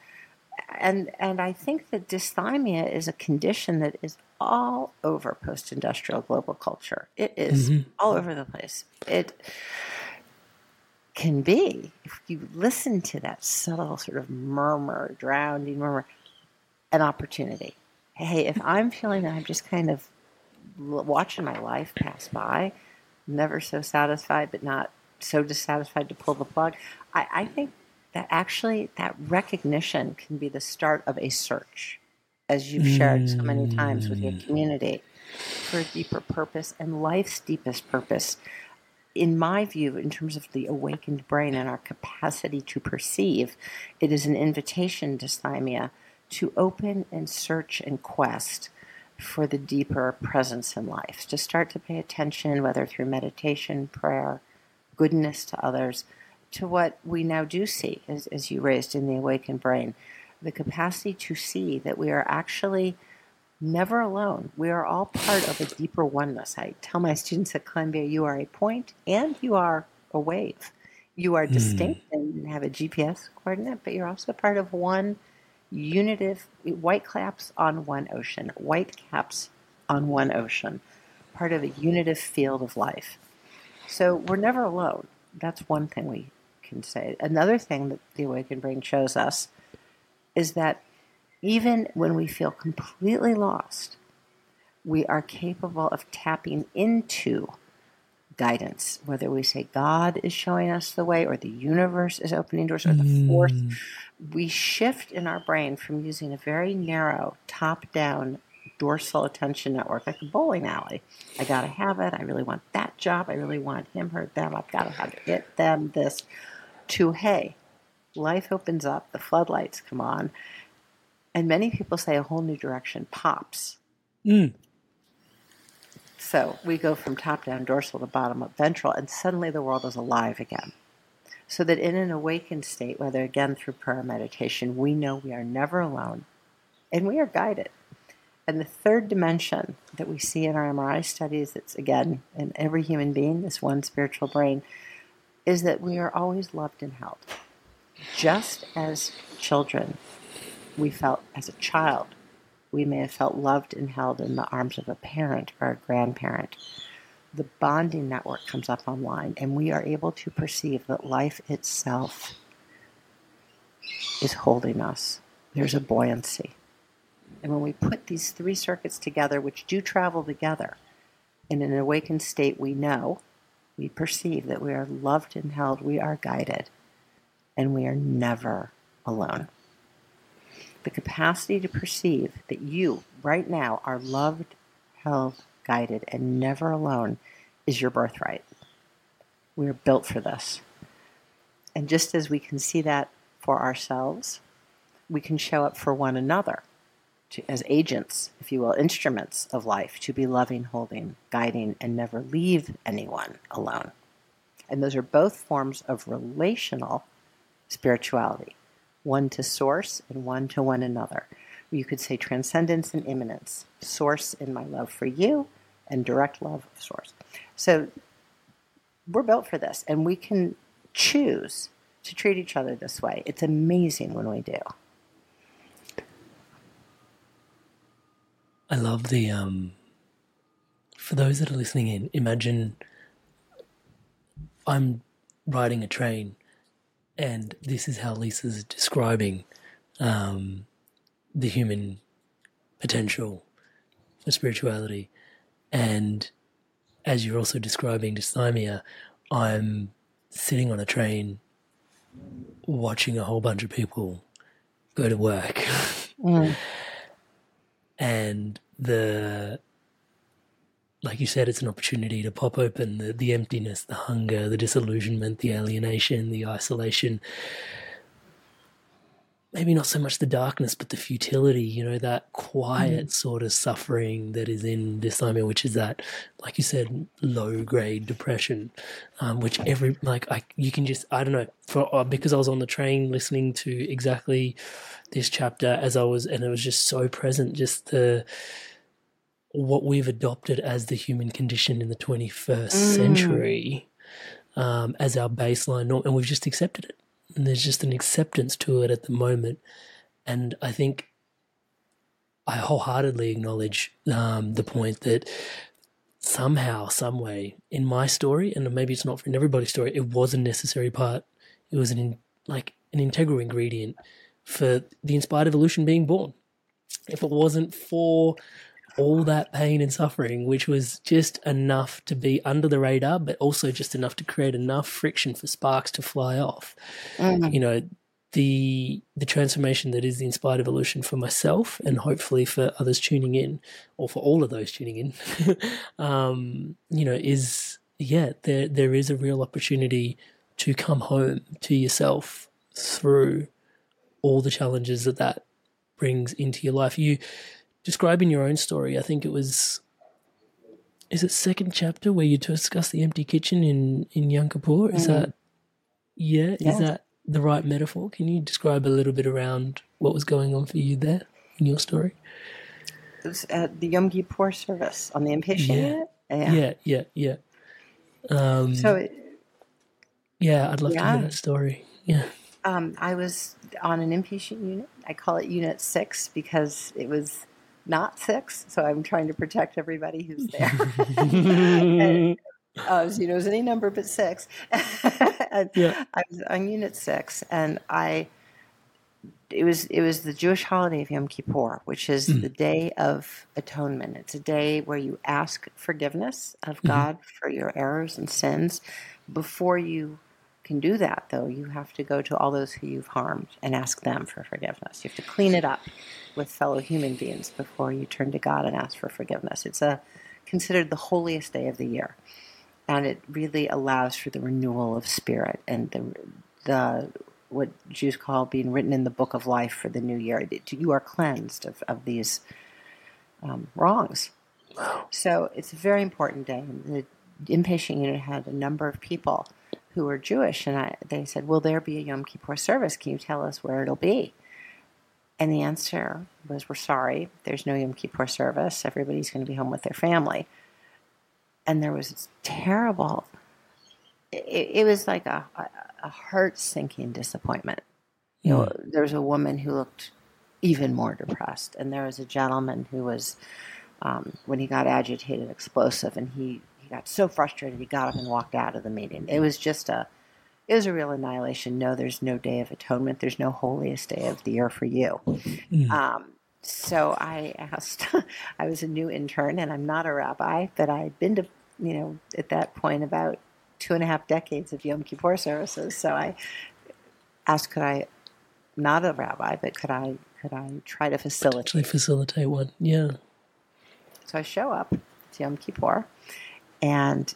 and and I think that dysthymia is a condition that is all over post-industrial global culture. It is mm-hmm. all over the place. It can be if you listen to that subtle sort of murmur, drowning murmur, an opportunity. Hey, if I'm feeling that I'm just kind of watching my life pass by, never so satisfied, but not so dissatisfied to pull the plug, I, I think that actually that recognition can be the start of a search, as you've shared so many times with your mm. community, for a deeper purpose and life's deepest purpose. In my view, in terms of the awakened brain and our capacity to perceive, it is an invitation, to dysthymia, to open and search and quest for the deeper presence in life, to start to pay attention, whether through meditation, prayer, goodness to others, to what we now do see, as, as you raised in the awakened brain, the capacity to see that we are actually never alone. We are all part of a deeper oneness. I tell my students at Columbia, you are a point and you are a wave. You are hmm. distinct and have a GPS coordinate, but you're also part of one unitive, white caps on one ocean, white caps on one ocean, part of a unitive field of life. So we're never alone. That's one thing we can say. Another thing that the awakened brain shows us is that even when we feel completely lost, we are capable of tapping into guidance, whether we say God is showing us the way or the universe is opening doors or the hmm. force. We shift in our brain from using a very narrow top down dorsal attention network, like a bowling alley. I got to have it. I really want that job. I really want him, her, them. I've got to have it, them, this. To, hey, life opens up, the floodlights come on, and many people say a whole new direction pops. Mm. So we go from top down dorsal to bottom up ventral, and suddenly the world is alive again. So that in an awakened state, whether again through prayer or meditation, we know we are never alone and we are guided. And the third dimension that we see in our MRI studies, that's again in every human being, this one spiritual brain, is that we are always loved and held. Just as children, we felt as a child, we may have felt loved and held in the arms of a parent or a grandparent. The bonding network comes up online, and we are able to perceive that life itself is holding us. There's a buoyancy. And when we put these three circuits together, which do travel together, in an awakened state, we know, we perceive that we are loved and held, we are guided, and we are never alone. The capacity to perceive that you, right now, are loved, held, guided, and never alone is your birthright. We are built for this. And just as we can see that for ourselves, we can show up for one another to, as agents, if you will, instruments of life, to be loving, holding, guiding, and never leave anyone alone. And those are both forms of relational spirituality one to source and one to one another. You could say transcendence and immanence, source in my love for you, and direct love of source. So we're built for this, and we can choose to treat each other this way. It's amazing when we do.
I love the um for those that are listening in, imagine I'm riding a train and this is how Lisa's describing um, the human potential for spirituality. And as you're also describing dysthymia, I'm sitting on a train watching a whole bunch of people go to work. Mm. and the like you said, it's an opportunity to pop open the, the emptiness, the hunger, the disillusionment, the alienation, the isolation. Maybe not so much the darkness, but the futility, you know, that quiet mm. sort of suffering that is in dysthymia, which is that, like you said, low grade depression, um, which every, like, I, you can just, I don't know, for, uh, because I was on the train listening to exactly this chapter as I was, and it was just so present, just the, what we've adopted as the human condition in the 21st mm. century um, as our baseline norm, and we've just accepted it. And there's just an acceptance to it at the moment. And I think I wholeheartedly acknowledge um, the point that somehow, some way, in my story, and maybe it's not in everybody's story, it was a necessary part. It was an in, like an integral ingredient for the inspired evolution being born. If it wasn't for all that pain and suffering, which was just enough to be under the radar, but also just enough to create enough friction for sparks to fly off. Mm. You know, the the transformation that is the inspired evolution for myself and hopefully for others tuning in, or for all of those tuning in, um, you know, is yeah, there there is a real opportunity to come home to yourself through all the challenges that that brings into your life. You describing your own story. I think it was is it second chapter where you discuss the empty kitchen in in Yom Kippur? Is mm. that yeah, yeah? Is that the right metaphor? Can you describe a little bit around what was going on for you there in your story?
It was at the Yom Kippur service on the inpatient
yeah. unit. Yeah, yeah, yeah. yeah. Um,
so, it,
yeah, I'd love yeah. to hear that story. Yeah.
Um, I was on an inpatient unit. I call it Unit Six because it was not six, so I'm trying to protect everybody who's there. and, uh, you know, it was any number but six. yeah. I was on Unit Six, and I it was it was the Jewish holiday of Yom Kippur, which is mm. the day of atonement. It's a day where you ask forgiveness of mm-hmm. God for your errors and sins. Before you can do that, though, you have to go to all those who you've harmed and ask them for forgiveness. You have to clean it up with fellow human beings before you turn to God and ask for forgiveness. It's a considered the holiest day of the year, and it really allows for the renewal of spirit and the the what Jews call being written in the book of life for the new year. You are cleansed of, of these um, wrongs. So it's a very important day. The inpatient unit had a number of people who were Jewish, and I, they said, "Will there be a Yom Kippur service? Can you tell us where it'll be?" And the answer was, "We're sorry, there's no Yom Kippur service. Everybody's going to be home with their family." And there was this terrible. It, it was like a, a, a heart-sinking disappointment. You know, mm. there was a woman who looked even more depressed, and there was a gentleman who was, um, when he got agitated, explosive, and he he got so frustrated he got up and walked out of the meeting. It was just a it was a real annihilation. No, there's no day of atonement. There's no holiest day of the year for you. Mm. Um, so I asked. I was a new intern, and I'm not a rabbi, but I'd been to you know at that point about two and a half decades of Yom Kippur services. So I asked, could I, not a rabbi, but could I could I try to facilitate?
Actually facilitate one, yeah.
So I show up. It's Yom Kippur, and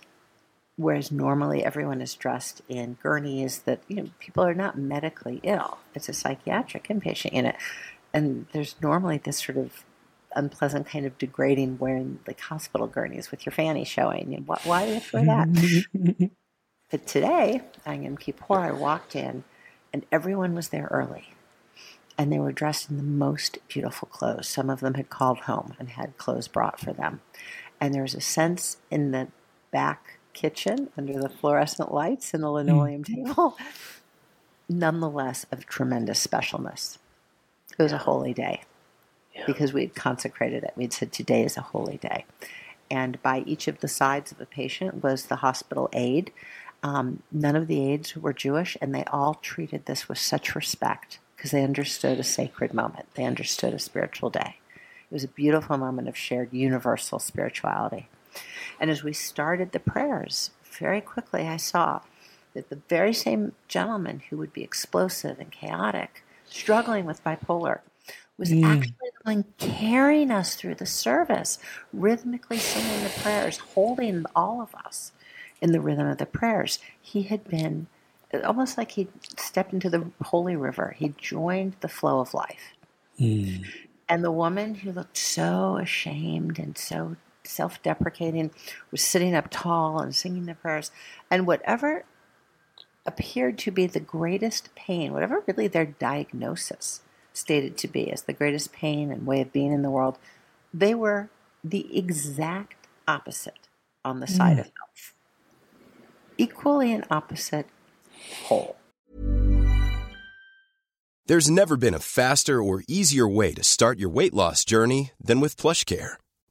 whereas normally everyone is dressed in gurneys that you know people are not medically ill it's a psychiatric inpatient unit and there's normally this sort of unpleasant kind of degrading wearing like hospital gurneys with your fanny showing. And why, why do you wear that? but today, on Yom Kippur, I walked in and everyone was there early. And they were dressed in the most beautiful clothes. Some of them had called home and had clothes brought for them. And there was a sense in the back kitchen under the fluorescent lights and the linoleum mm. table, nonetheless, of tremendous specialness. It was a holy day yeah. because we had consecrated it. We'd said today is a holy day. And by each of the sides of the patient was the hospital aide. Um, none of the aides were Jewish, and they all treated this with such respect because they understood a sacred moment. They understood a spiritual day. It was a beautiful moment of shared universal spirituality. And as we started the prayers, very quickly I saw that the very same gentleman who would be explosive and chaotic, struggling with bipolar, was mm. actually the one carrying us through the service, rhythmically singing the prayers, holding all of us in the rhythm of the prayers. He had been almost like he stepped into the holy river. He joined the flow of life. Mm. And the woman who looked so ashamed and so self deprecating was sitting up tall and singing the prayers. And whatever appeared to be the greatest pain, whatever really their diagnosis stated to be as the greatest pain and way of being in the world, they were the exact opposite on the mm. side of health. Equally an opposite whole.
There's never been a faster or easier way to start your weight loss journey than with PlushCare.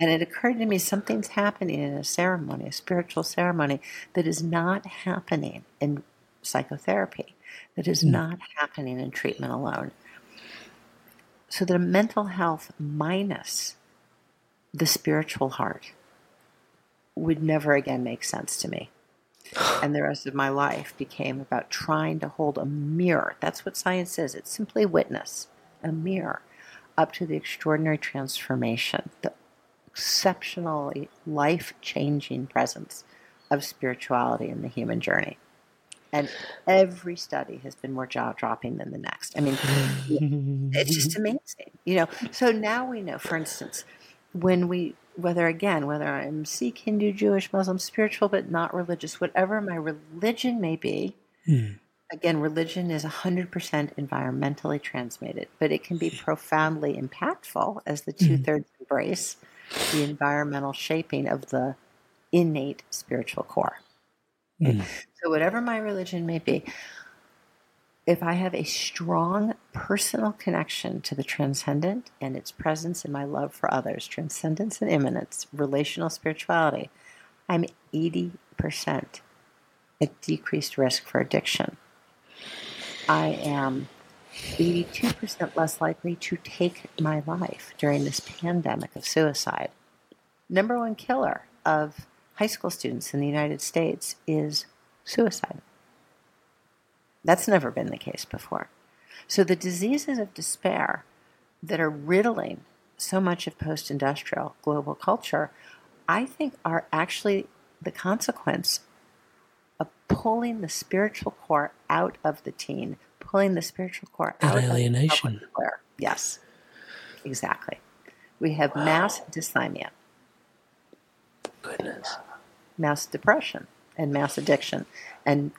And it occurred to me something's happening in a ceremony, a spiritual ceremony, that is not happening in psychotherapy, that is mm. not happening in treatment alone. So that mental health minus the spiritual heart would never again make sense to me. And the rest of my life became about trying to hold a mirror. That's what science says. It's simply witness, a mirror, up to the extraordinary transformation, the exceptionally life changing presence of spirituality in the human journey. And every study has been more jaw dropping than the next. I mean, it's just amazing. You know, so now we know, for instance, when we, whether again, whether I'm Sikh, Hindu, Jewish, Muslim, spiritual, but not religious, whatever my religion may be, mm. again, religion is 100% environmentally transmitted, but it can be profoundly impactful as the two thirds mm. embrace the environmental shaping of the innate spiritual core. Mm. So, whatever my religion may be, if I have a strong personal connection to the transcendent and its presence in my love for others, transcendence and immanence, relational spirituality, I'm 80% at decreased risk for addiction. I am 82% less likely to take my life during this pandemic of suicide. Number one killer of high school students in the United States is suicide. That's never been the case before. So the diseases of despair that are riddling so much of post industrial global culture, I think are actually the consequence of pulling the spiritual core out of the teen, pulling the spiritual core out
alienation.
of the Yes, exactly. We have wow. mass dysthymia.
Goodness.
Mass depression and mass addiction and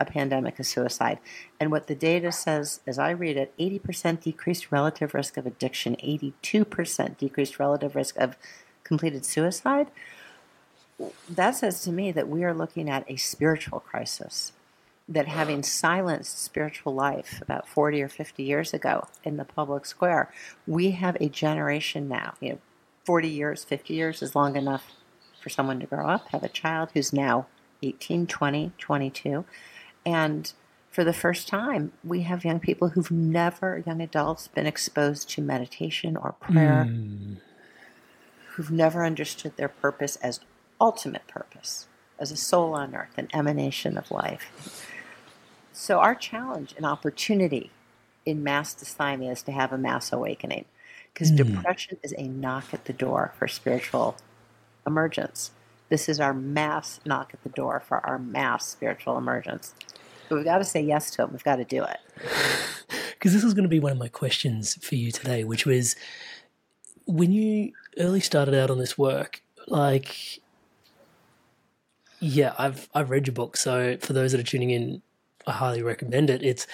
a pandemic of suicide. And what the data says, as I read it, 80% decreased relative risk of addiction, 82% decreased relative risk of completed suicide, that says to me that we are looking at a spiritual crisis. That having silenced spiritual life about 40 or 50 years ago in the public square, we have a generation now. You know, 40 years, 50 years is long enough for someone to grow up, have a child who's now 18, 20, 22. And for the first time, we have young people who've never, young adults, been exposed to meditation or prayer, mm. who've never understood their purpose as ultimate purpose, as a soul on earth, an emanation of life. So, our challenge and opportunity in mass dysthymia is to have a mass awakening because mm. depression is a knock at the door for spiritual emergence. This is our mass knock at the door for our mass spiritual emergence. But we've got to say yes to it. We've got to do it.
Because this was going to be one of my questions for you today, which was when you early started out on this work, like yeah, I've I've read your book, so for those that are tuning in, I highly recommend it. It's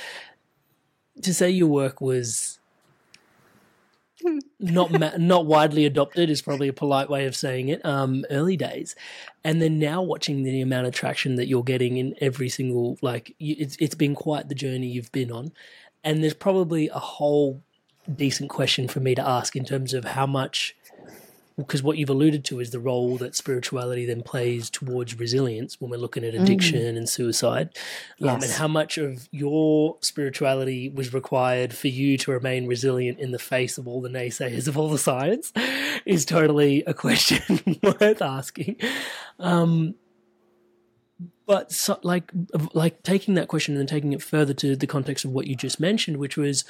to say your work was not ma- not widely adopted is probably a polite way of saying it. Um, early days, and then now watching the amount of traction that you're getting in every single like, it's it's been quite the journey you've been on, and there's probably a whole decent question for me to ask in terms of how much because what you've alluded to is the role that spirituality then plays towards resilience when we're looking at addiction mm. and suicide, yes. um, and how much of your spirituality was required for you to remain resilient in the face of all the naysayers of all the science is totally a question worth asking. Um, but so, like like taking that question and then taking it further to the context of what you just mentioned, which was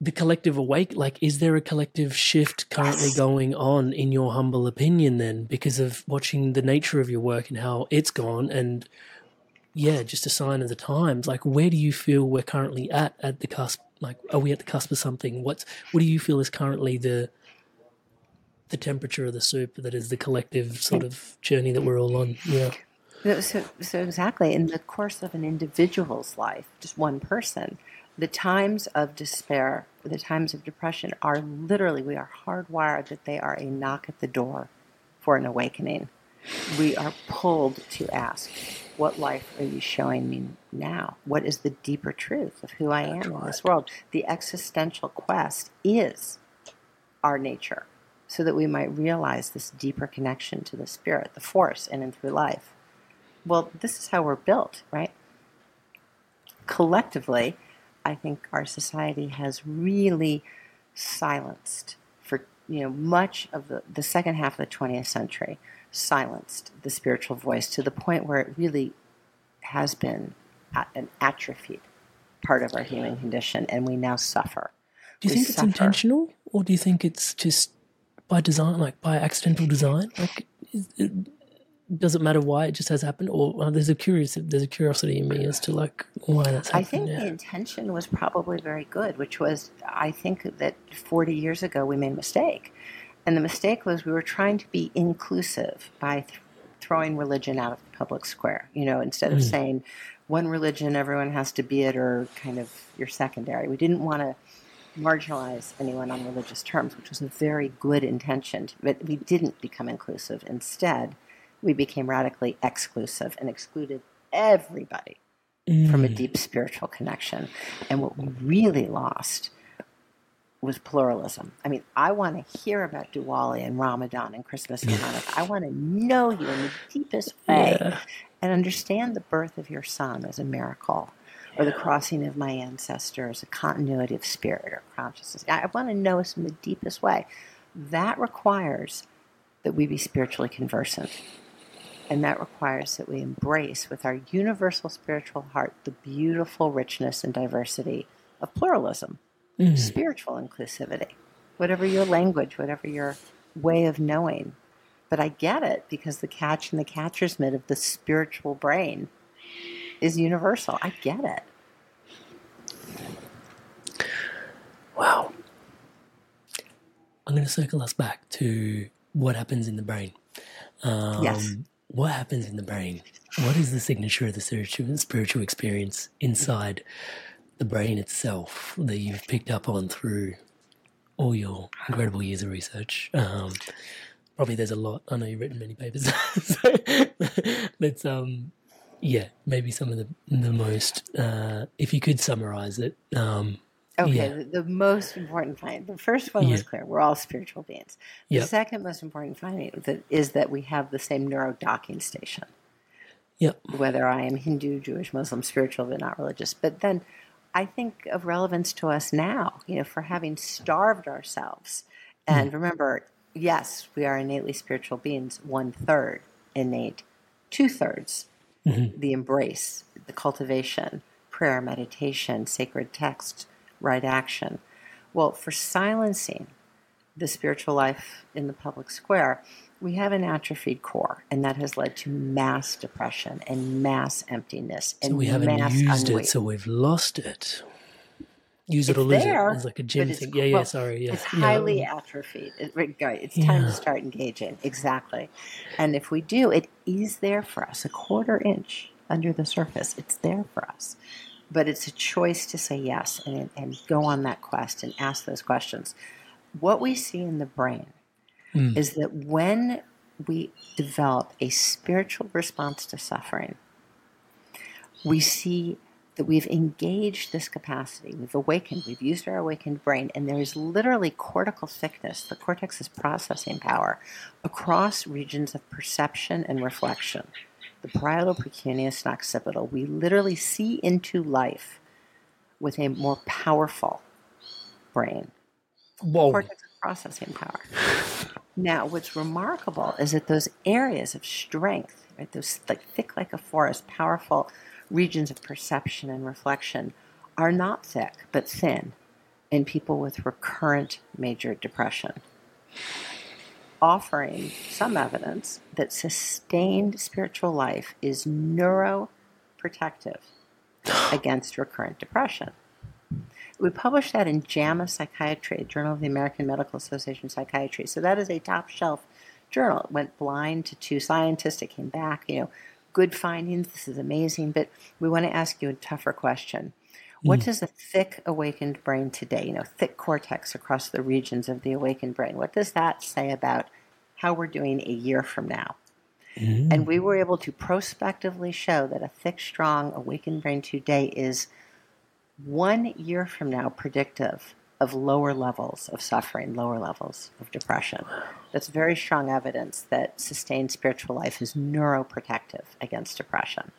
the collective awake like is there a collective shift currently yes. going on in your humble opinion then because of watching the nature of your work and how it's gone and yeah just a sign of the times? Like where do you feel we're currently at at the cusp like are we at the cusp of something? What's what do you feel is currently the the temperature of the soup that is the collective sort of journey that we're all on? Yeah.
So, so exactly. In the course of an individual's life just one person the times of despair, the times of depression are literally, we are hardwired that they are a knock at the door for an awakening. We are pulled to ask, what life are you showing me now? What is the deeper truth of who I am in this world? The existential quest is our nature, so that we might realize this deeper connection to the spirit, the force, in and through life. Well, this is how we're built, right? Collectively, I think our society has really silenced for you know much of the, the second half of the 20th century silenced the spiritual voice to the point where it really has been an atrophied part of our human condition and we now suffer.
Do you
we
think it's intentional or do you think it's just by design like by accidental design? Like does it matter why it just has happened or uh, there's a curious there's a curiosity in me as to like why that's happened
i think the intention was probably very good which was i think that 40 years ago we made a mistake. And the mistake was we were trying to be inclusive by th- throwing religion out of the public square you know instead of mm. saying one religion everyone has to be it or kind of your secondary. We didn't want to marginalize anyone on religious terms which was a very good intention but we didn't become inclusive. Instead we became radically exclusive and excluded everybody mm. from a mm. deep spiritual connection. And what we really lost was pluralism. I mean, I want to hear about Diwali and Ramadan and Christmas and Hanukkah. I want to know you in the deepest way yeah. and understand the birth of your son as a miracle or the crossing of my ancestors, a continuity of spirit or consciousness. I want to know us in the deepest way. That requires that we be spiritually conversant. And that requires that we embrace with our universal spiritual heart the beautiful richness and diversity of pluralism, mm. spiritual inclusivity, whatever your language, whatever your way of knowing. But I get it because the catch in the catcher's mitt of the spiritual brain is universal. I get it.
Wow. I'm going to circle us back to what happens in the brain.
Um, yes
what happens in the brain? What is the signature of the spiritual, experience inside the brain itself that you've picked up on through all your incredible years of research. Um, probably there's a lot. I know you've written many papers. so, let's um, yeah, maybe some of the the most. Uh, if you could summarize it. Um,
Okay,
yeah.
the, the most important finding. The first one was clear. We're all spiritual beings. The
Yep.
second most important finding that is that we have the same neuro docking station.
Yep.
Whether I am Hindu, Jewish, Muslim, spiritual, but not religious. But then I think of relevance to us now, you know, for having starved ourselves. And remember, yes, we are innately spiritual beings, one third innate, two thirds mm-hmm. the embrace, the cultivation, prayer, meditation, sacred text, right action. Well, for silencing the spiritual life in the public square, we have an atrophied core, and that has led to mass depression and mass emptiness and
So we haven't
mass
used
ennui.
it, so we've lost it. Use it
It's
or lose
there,
it. It's like a gym thing. Yeah, yeah.
well,
Sorry. Yeah.
It's
Yeah.
highly atrophied. It, it's time
Yeah.
to start engaging. Exactly. And if we do, it is there for us, a quarter inch under the surface. It's there for us. But it's a choice to say yes and, and go on that quest and ask those questions. What we see in the brain
Mm.
is that when we develop a spiritual response to suffering, we see that we've engaged this capacity, we've awakened, we've used our awakened brain, and there is literally cortical thickness, the cortex's processing power, across regions of perception and reflection. The parietal precuneus and occipital, we literally see into life with a more powerful brain
Whoa.
cortex processing power. Now, what's remarkable is that those areas of strength, right, those like thick like a forest, powerful regions of perception and reflection, are not thick but thin in people with recurrent major depression, offering some evidence that sustained spiritual life is neuroprotective against recurrent depression. We published that in JAMA Psychiatry, Journal of the American Medical Association of Psychiatry. So that is a top shelf journal. It went blind to two scientists. It came back, you know, good findings. This is amazing. But we want to ask you a tougher question. What mm. does a thick awakened brain today, you know, thick cortex across the regions of the awakened brain, what does that say about how we're doing a year from now? And we were mm. able to prospectively show that a thick, strong, awakened brain today is one year from now predictive of lower levels of suffering, lower levels of depression. That's very strong evidence that sustained spiritual life is neuroprotective against depression.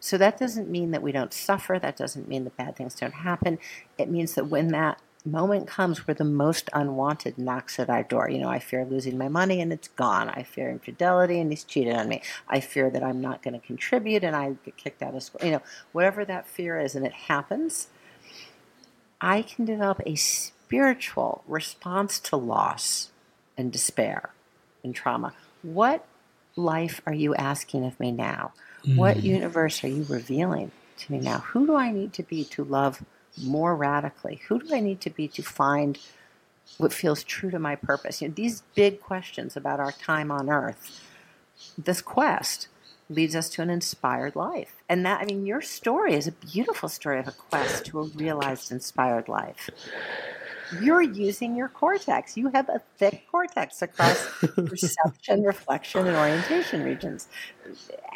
So that doesn't mean that we don't suffer. That doesn't mean that bad things don't happen. It means that when that moment comes where the most unwanted knocks at our door, you know, I fear losing my money and it's gone. I fear infidelity and he's cheated on me. I fear that I'm not going to contribute and I get kicked out of school. You know, whatever that fear is, and it happens, I can develop a spiritual response to loss and despair and trauma. What life are you asking of me now? What mm. universe are you revealing to me now? Who do I need to be to love more radically? Who do I need to be to find what feels true to my purpose? You know, these big questions about our time on earth, this quest leads us to an inspired life. And that, I mean, your story is a beautiful story of a quest to a realized inspired life. You're using your cortex. You have a thick cortex across perception, reflection, and orientation regions.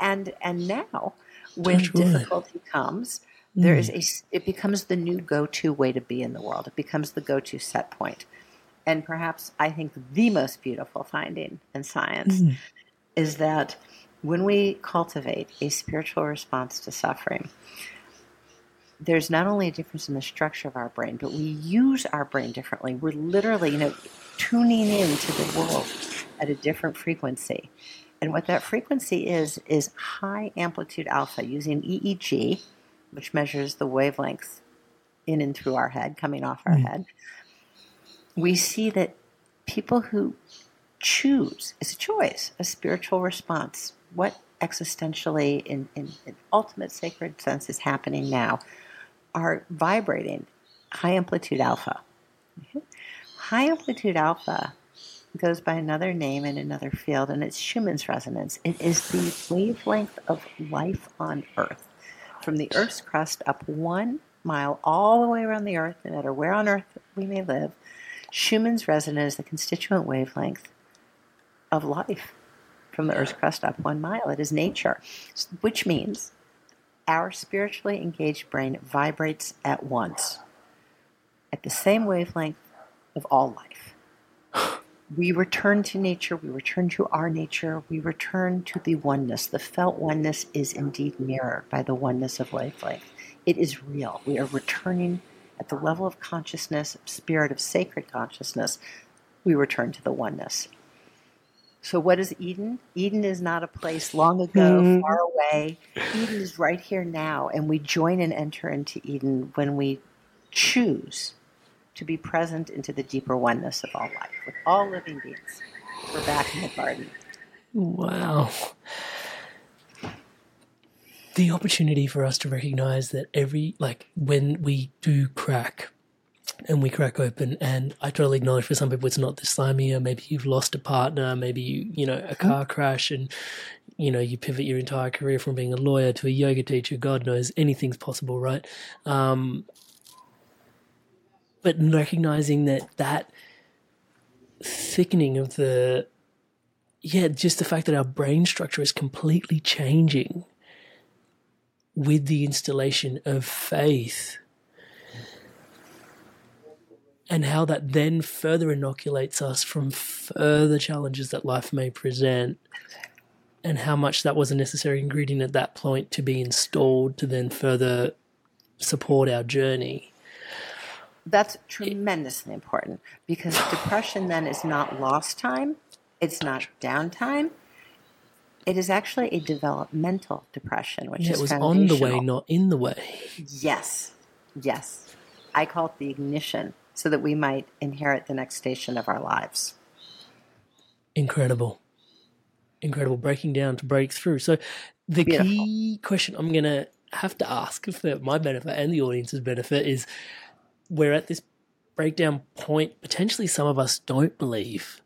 And and now, when
Touch wood.
difficulty comes, there is mm. a it becomes the new go-to way to be in the world. It becomes the go-to set point. And perhaps I think the most beautiful finding in science mm. is that when we cultivate a spiritual response to suffering, there's not only a difference in the structure of our brain, but we use our brain differently. We're literally, you know, tuning into the world at a different frequency. And what that frequency is, is high amplitude alpha using EEG, which measures the wavelengths in and through our head, coming off our mm. head. We see that people who choose, it's a choice, a spiritual response. What existentially, in, in, in ultimate sacred sense, is happening now are vibrating high amplitude alpha. High amplitude alpha goes by another name in another field, and it's Schumann's resonance. It is the wavelength of life on Earth. From the Earth's crust up one mile all the way around the Earth, no matter where on Earth we may live, Schumann's resonance is the constituent wavelength of life from the Earth's crust up one mile. It is nature, which means our spiritually engaged brain vibrates at once, at the same wavelength of all life. We return to nature, we return to our nature, we return to the oneness. The felt oneness is indeed mirrored by the oneness of wavelength. It is real. We are returning at the level of consciousness, spirit of sacred consciousness, we return to the oneness. So, what is Eden? Eden is not a place long ago, mm-hmm. far away. Eden is right here now, and we join and enter into Eden when we choose to be present into the deeper oneness of all life, with all living beings. We're back in the garden.
Wow. The opportunity for us to recognize that every, like, when we do crack and we crack open and i totally acknowledge for some people it's not dysthymia maybe you've lost a partner maybe you you know a car crash and you know you pivot your entire career from being a lawyer to a yoga teacher. God knows anything's possible right? Um, but recognizing that that thickening of the yeah just the fact that our brain structure is completely changing with the installation of faith and how that then further inoculates us from further challenges that life may present and how much that was a necessary ingredient at that point to be installed to then further support our journey.
That's tremendously important because depression then is not lost time, it's not downtime. It is actually a developmental depression, which
yeah,
is
it was on the way, not in the way.
Yes, yes. I call it the ignition so that we might inherit the next station of our lives.
Incredible. Incredible. Breaking down to break through. So, the Beautiful. key question I'm going to have to ask for my benefit and the audience's benefit is we're at this breakdown point, potentially some of us don't believe.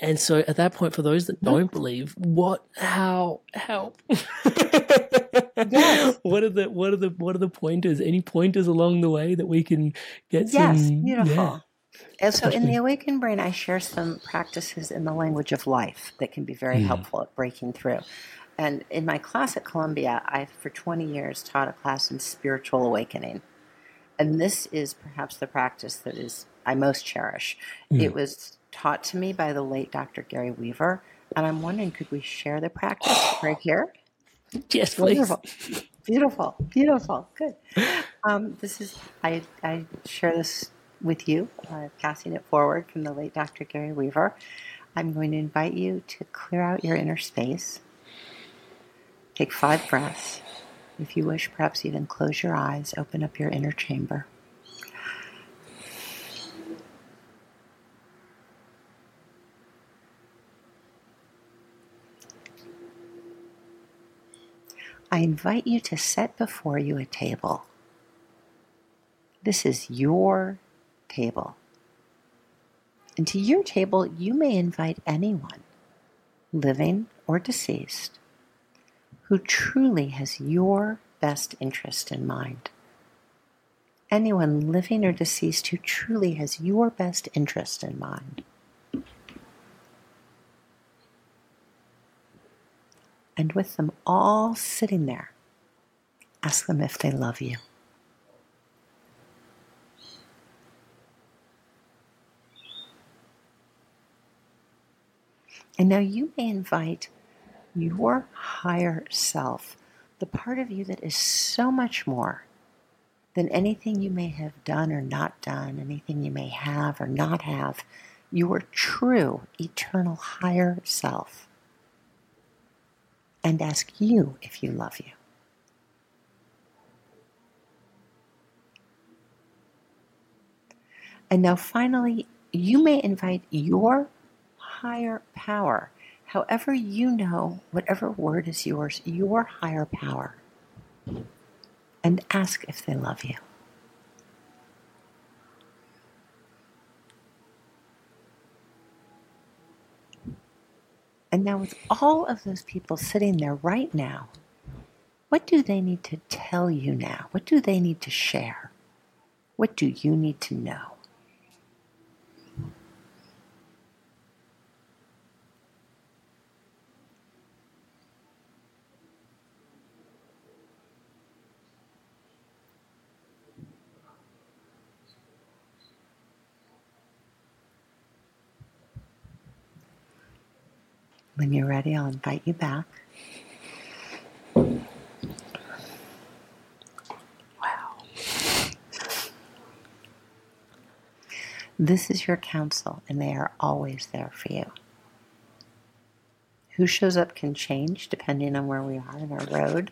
And so at that point, for those that hmm. don't believe, what, how, how? yes. What are the what are the what are the pointers? Any pointers along the way that we can get
yes, some? beautiful. Yeah. And so in the Awakened Brain, I share some practices in the language of life that can be very mm. helpful at breaking through. And in my class at Columbia, I, for 20 years, taught a class in spiritual awakening. And this is perhaps the practice that is I most cherish. Mm. It was taught to me by the late Dr. Gary Weaver. And I'm wondering, could we share the practice right here?
Yes, please.
Beautiful, beautiful, beautiful. Good. Um, this is I, I share this with you, uh, passing it forward from the late Dr. Gary Weaver. I'm going to invite you to clear out your inner space. Take five breaths. If you wish, perhaps even close your eyes, open up your inner chamber. I invite you to set before you a table. This is your table. And to your table, you may invite anyone, living or deceased, who truly has your best interest in mind. Anyone living or deceased who truly has your best interest in mind. And with them all sitting there, ask them if they love you. And now you may invite your higher self, the part of you that is so much more than anything you may have done or not done, anything you may have or not have, your true, eternal, higher self and ask you if you love you. And now, finally, you may invite your higher power, however you know, whatever word is yours, your higher power, and ask if they love you. And now, with all of those people sitting there right now, what do they need to tell you now? What do they need to share? What do you need to know? You're ready, I'll invite you back. Wow. This is your counsel, and they are always there for you. Who shows up can change depending on where we are in our road,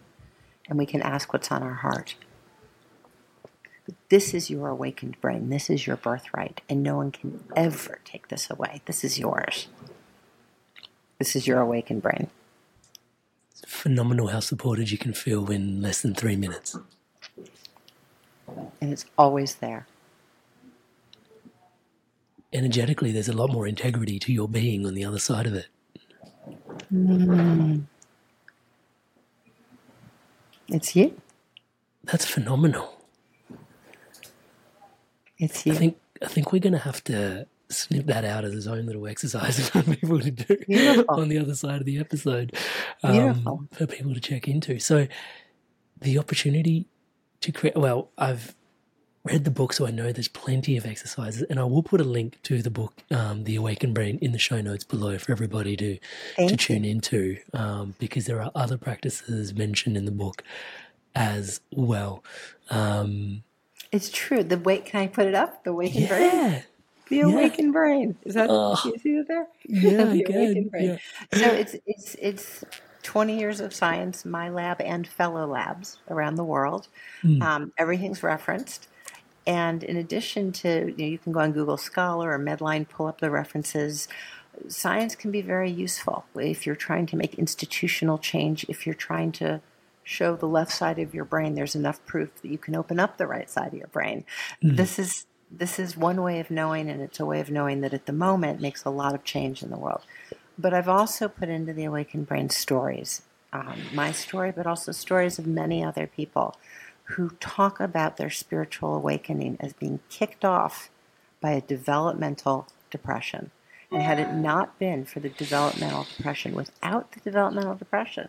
and we can ask what's on our heart. But this is your awakened brain. This is your birthright, and no one can ever take this away. This is yours. This is your awakened brain.
It's phenomenal how supported you can feel in less than three minutes.
And it's always there.
Energetically, there's a lot more integrity to your being on the other side of it.
Mm. It's you.
That's phenomenal.
It's you.
I think I think we're going to have to snip that out as his own little exercise for people to do
Beautiful.
on the other side of the episode um, for people to check into. So the opportunity to create. Well, I've read the book, so I know there's plenty of exercises, and I will put a link to the book, um, The Awakened Brain, in the show notes below for everybody to
Thank
to
you.
tune into, um, because there are other practices mentioned in the book as well. Um,
It's true. The wait. Can I put it up? The awakened brain. The
Yeah.
awakened brain. Is that?
Oh.
you see it there?
yeah,
the awakened brain.
Yeah.
So it's it's it's 20 years of science, my lab and fellow labs around the world.
Hmm.
Um, everything's referenced. And in addition to, you, know, you can go on Google Scholar or Medline, pull up the references. Science can be very useful if you're trying to make institutional change, if you're trying to show the left side of your brain there's enough proof that you can open up the right side of your brain. This is this is one way of knowing and it's a way of knowing that at the moment makes a lot of change in the world. But I've also put into the awakened brain stories, um, my story, but also stories of many other people who talk about their spiritual awakening as being kicked off by a developmental depression. And had it not been for the developmental depression, without the developmental depression,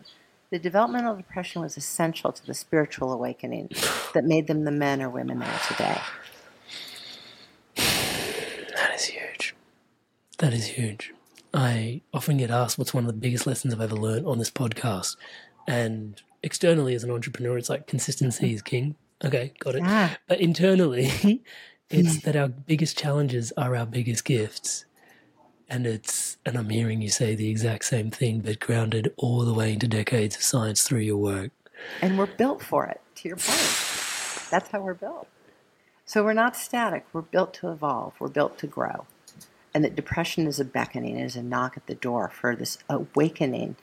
the developmental depression was essential to the spiritual awakening that made them the men or women they are today.
That is huge. That is huge. I often get asked what's one of the biggest lessons I've ever learned on this podcast. And externally, as an entrepreneur, it's like consistency is king. Okay, got it.
Ah.
But internally, it's that our biggest challenges are our biggest gifts. And it's, and I'm hearing you say the exact same thing, but grounded all the way into decades of science through your work.
And we're built for it, to your point. That's how we're built. So we're not static. We're built to evolve. We're built to grow. And that depression is a beckoning, is a knock at the door for this awakening.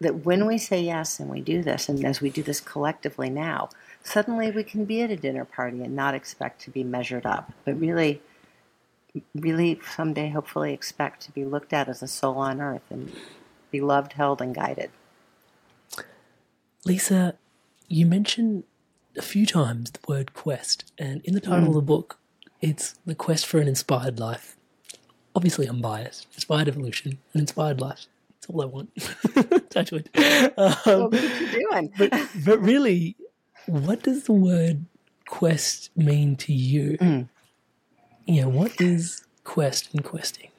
That when we say yes and we do this, and as we do this collectively now, suddenly we can be at a dinner party and not expect to be measured up, but really, really someday hopefully expect to be looked at as a soul on earth and be loved, held, and guided.
Lisa, you mentioned a few times the word quest, and in the title of the mm. book, it's the quest for an inspired life. Obviously, I'm biased. Inspired evolution, an inspired life. That's all I want. Touch wood. Um,
Well, what are you doing?
but, but really, what does the word quest mean to you? Yeah, what is quest and questing?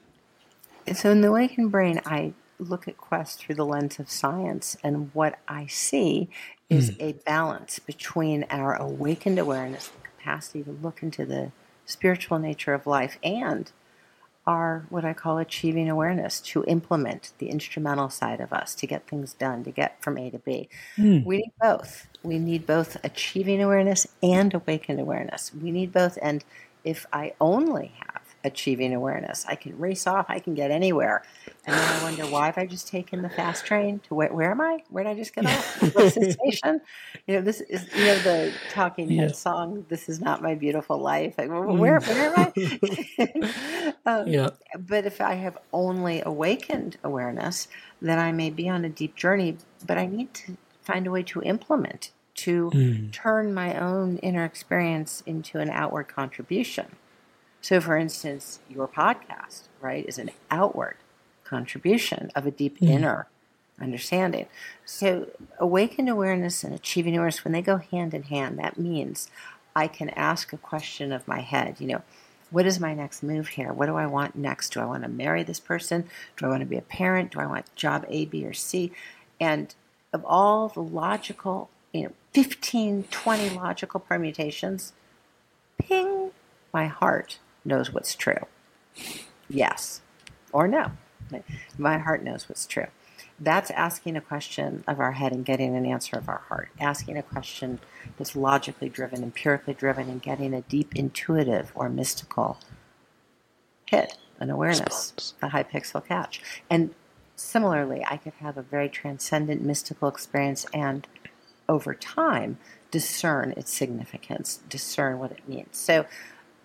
So in the awakened brain, I look at quest through the lens of science, and what I see is a balance between our awakened awareness, the capacity to look into the spiritual nature of life, and our what I call achieving awareness to implement the instrumental side of us to get things done, to get from A to B. Hmm. We need both. We need both achieving awareness and awakened awareness. We need both. And if I only have achieving awareness, I can race off, I can get anywhere. And then I wonder, why have I just taken the fast train to where, where am I? Where did I just get off? Station? You know, this is, you know, the Talking
Yeah.
Head song, This Is Not My Beautiful Life. Like, where, where am I? um,
Yeah.
but if I have only awakened awareness, then I may be on a deep journey, but I need to find a way to implement, to turn my own inner experience into an outward contribution. So, for instance, your podcast, right, is an outward contribution of a deep mm. inner understanding. So, awakened awareness and achieving awareness, when they go hand in hand, that means I can ask a question of my head. You know, What is my next move here? What do I want next? Do I want to marry this person? Do I want to be a parent? Do I want job A, B, or C? And of all the logical, you know, 15, 20 logical permutations, ping, my heart knows what's true. Yes or no. My heart knows what's true. That's asking a question of our head and getting an answer of our heart. Asking a question that's logically driven, empirically driven, and getting a deep intuitive or mystical hit, an awareness, a high pixel catch. And similarly, I could have a very transcendent mystical experience and over time discern its significance, discern what it means. So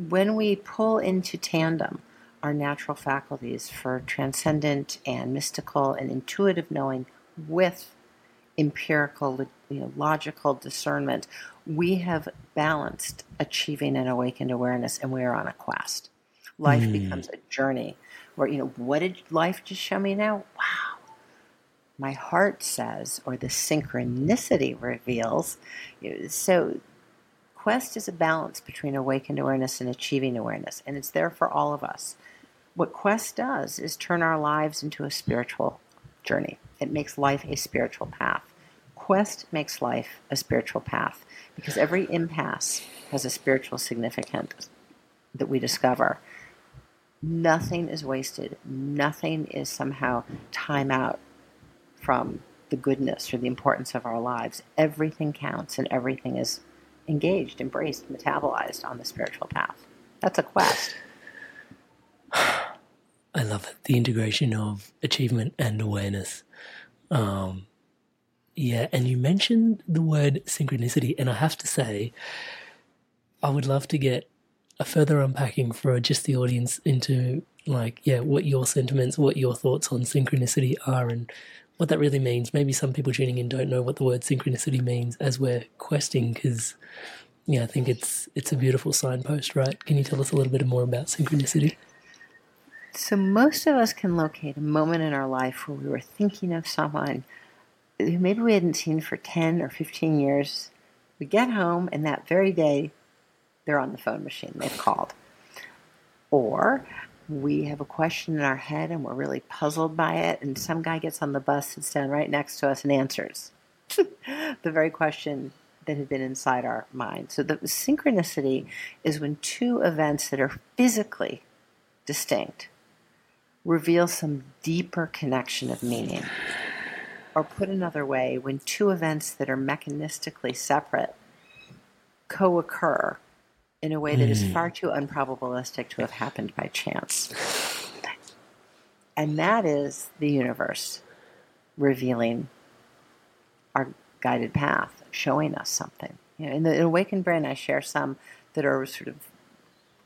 when we pull into tandem our natural faculties for transcendent and mystical and intuitive knowing with empirical, you know, logical discernment, we have balanced achieving an awakened awareness and we are on a quest. Life mm. becomes a journey where, you know, what did life just show me now? Wow. My heart says, or the synchronicity reveals. So, quest is a balance between awakened awareness and achieving awareness, and it's there for all of us. What Quest does is turn our lives into a spiritual journey. It makes life a spiritual path. Quest makes life a spiritual path because every impasse has a spiritual significance that we discover. Nothing is wasted. Nothing is somehow time out from the goodness or the importance of our lives. Everything counts and everything is engaged, embraced, metabolized on the spiritual path. That's a quest.
I love it. The integration of achievement and awareness. Um, yeah, and you mentioned the word synchronicity, and I have to say, I would love to get a further unpacking for just the audience into like, yeah, what your sentiments, what your thoughts on synchronicity are, and what that really means. Maybe some people tuning in don't know what the word synchronicity means as we're questing, because yeah, I think it's it's a beautiful signpost, right? Can you tell us a little bit more about synchronicity?
So, most of us can locate a moment in our life where we were thinking of someone who maybe we hadn't seen for 10 or 15 years. We get home, and that very day, they're on the phone machine, they've called. Or we have a question in our head and we're really puzzled by it, and some guy gets on the bus, sits down right next to us, and answers the very question that had been inside our mind. So, the synchronicity is when two events that are physically distinct reveal some deeper connection of meaning. Or put another way, when two events that are mechanistically separate co occur in a way that is hmm. far too unprobabilistic to have happened by chance. And that is the universe revealing our guided path, showing us something. You know, in the awakened brain, I share some that are sort of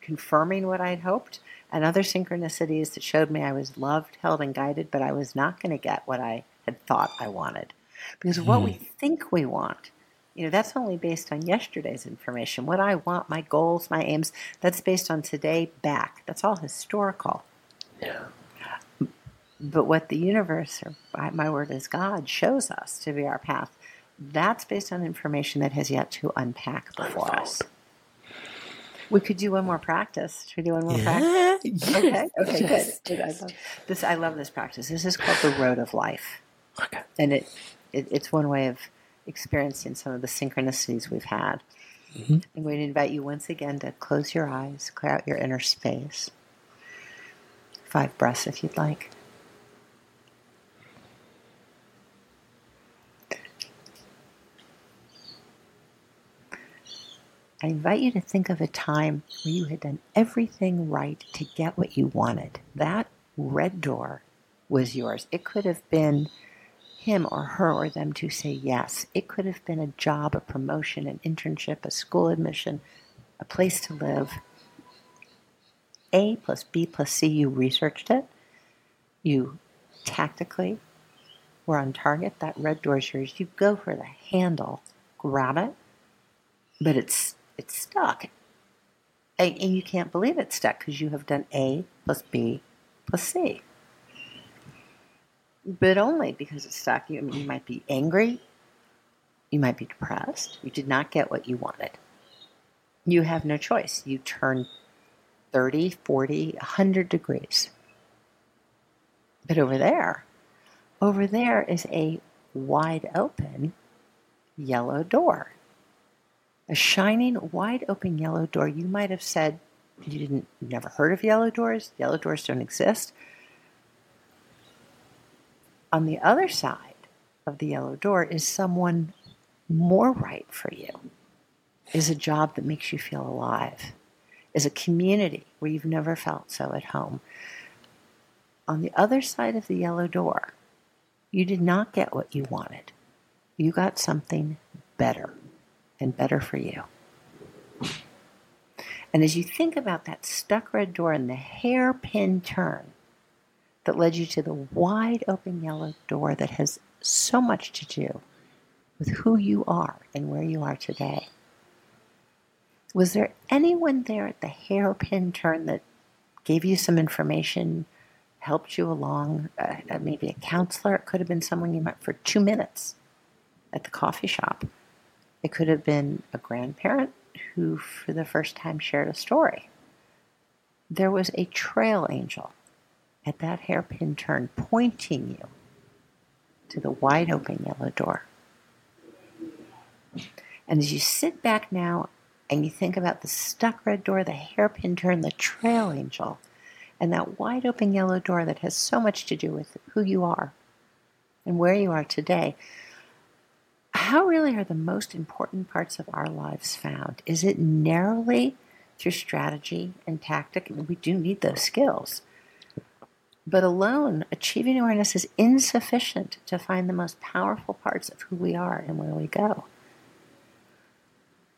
confirming what I'd hoped, and other synchronicities that showed me I was loved, held, and guided, but I was not going to get what I had thought I wanted. Because what we hmm. think we want, you know, that's only based on yesterday's information. What I want, my goals, my aims, that's based on today back. That's all historical.
Yeah.
But what the universe, or my word is God, shows us to be our path, that's based on information that has yet to unpack before Unfold. us. We could do one more practice. Should we do one more yeah. practice? Okay. Okay. Yes. Good. I love this. I love this practice. This is called the road of life.
Okay.
And it, it it's one way of experiencing some of the synchronicities we've had. Mm-hmm. I'm going to invite you once again to close your eyes, clear out your inner space. Five breaths if you'd like. I invite you to think of a time where you had done everything right to get what you wanted. That red door was yours. It could have been him or her or them to say yes. It could have been a job, a promotion, an internship, a school admission, a place to live. A plus B plus C, you researched it. You tactically were on target. That red door is yours. You go for the handle, grab it, but it's it's stuck. And, you can't believe it's stuck because you have done A plus B plus C. But only because it's stuck. You, you might be angry. You might be depressed. You did not get what you wanted. You have no choice. You turn 30, 40, 100 degrees. But over there, over there is a wide open yellow door. A shining, wide open yellow door. You might have said you didn't never heard of yellow doors. Yellow doors don't exist. On the other side of the yellow door is someone more right for you. Is a job that makes you feel alive. Is a community where you've never felt so at home. On the other side of the yellow door, you did not get what you wanted. You got something better and better for you. And as you think about that stuck red door and the hairpin turn that led you to the wide open yellow door that has so much to do with who you are and where you are today. Was there anyone there at the hairpin turn that gave you some information, helped you along? Uh, uh, maybe a counselor. It could have been someone you met for two minutes at the coffee shop. It could have been a grandparent who, for the first time, shared a story. There was a trail angel at that hairpin turn pointing you to the wide open yellow door. And as you sit back now and you think about the stuck red door, the hairpin turn, the trail angel, and that wide open yellow door that has so much to do with who you are and where you are today, how really are the most important parts of our lives found? Is it narrowly through strategy and tactic? We do need those skills. But alone, achieving awareness is insufficient to find the most powerful parts of who we are and where we go.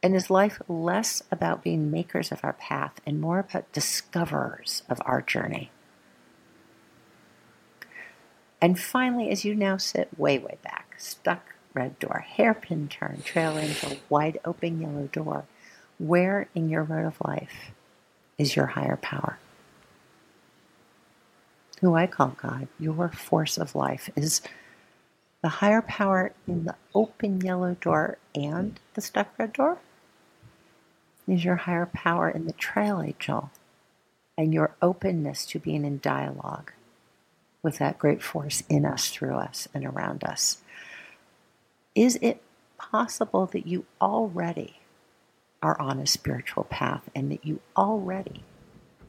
And is life less about being makers of our path and more about discoverers of our journey? And finally, as you now sit way, way back, stuck red door, hairpin turn, trail angel, wide open yellow door, where in your road of life is your higher power? Who I call God, your force of life, is the higher power in the open yellow door and the stuck red door? Is your higher power in the trail angel and your openness to being in dialogue with that great force in us, through us, and around us? Is it possible that you already are on a spiritual path and that you already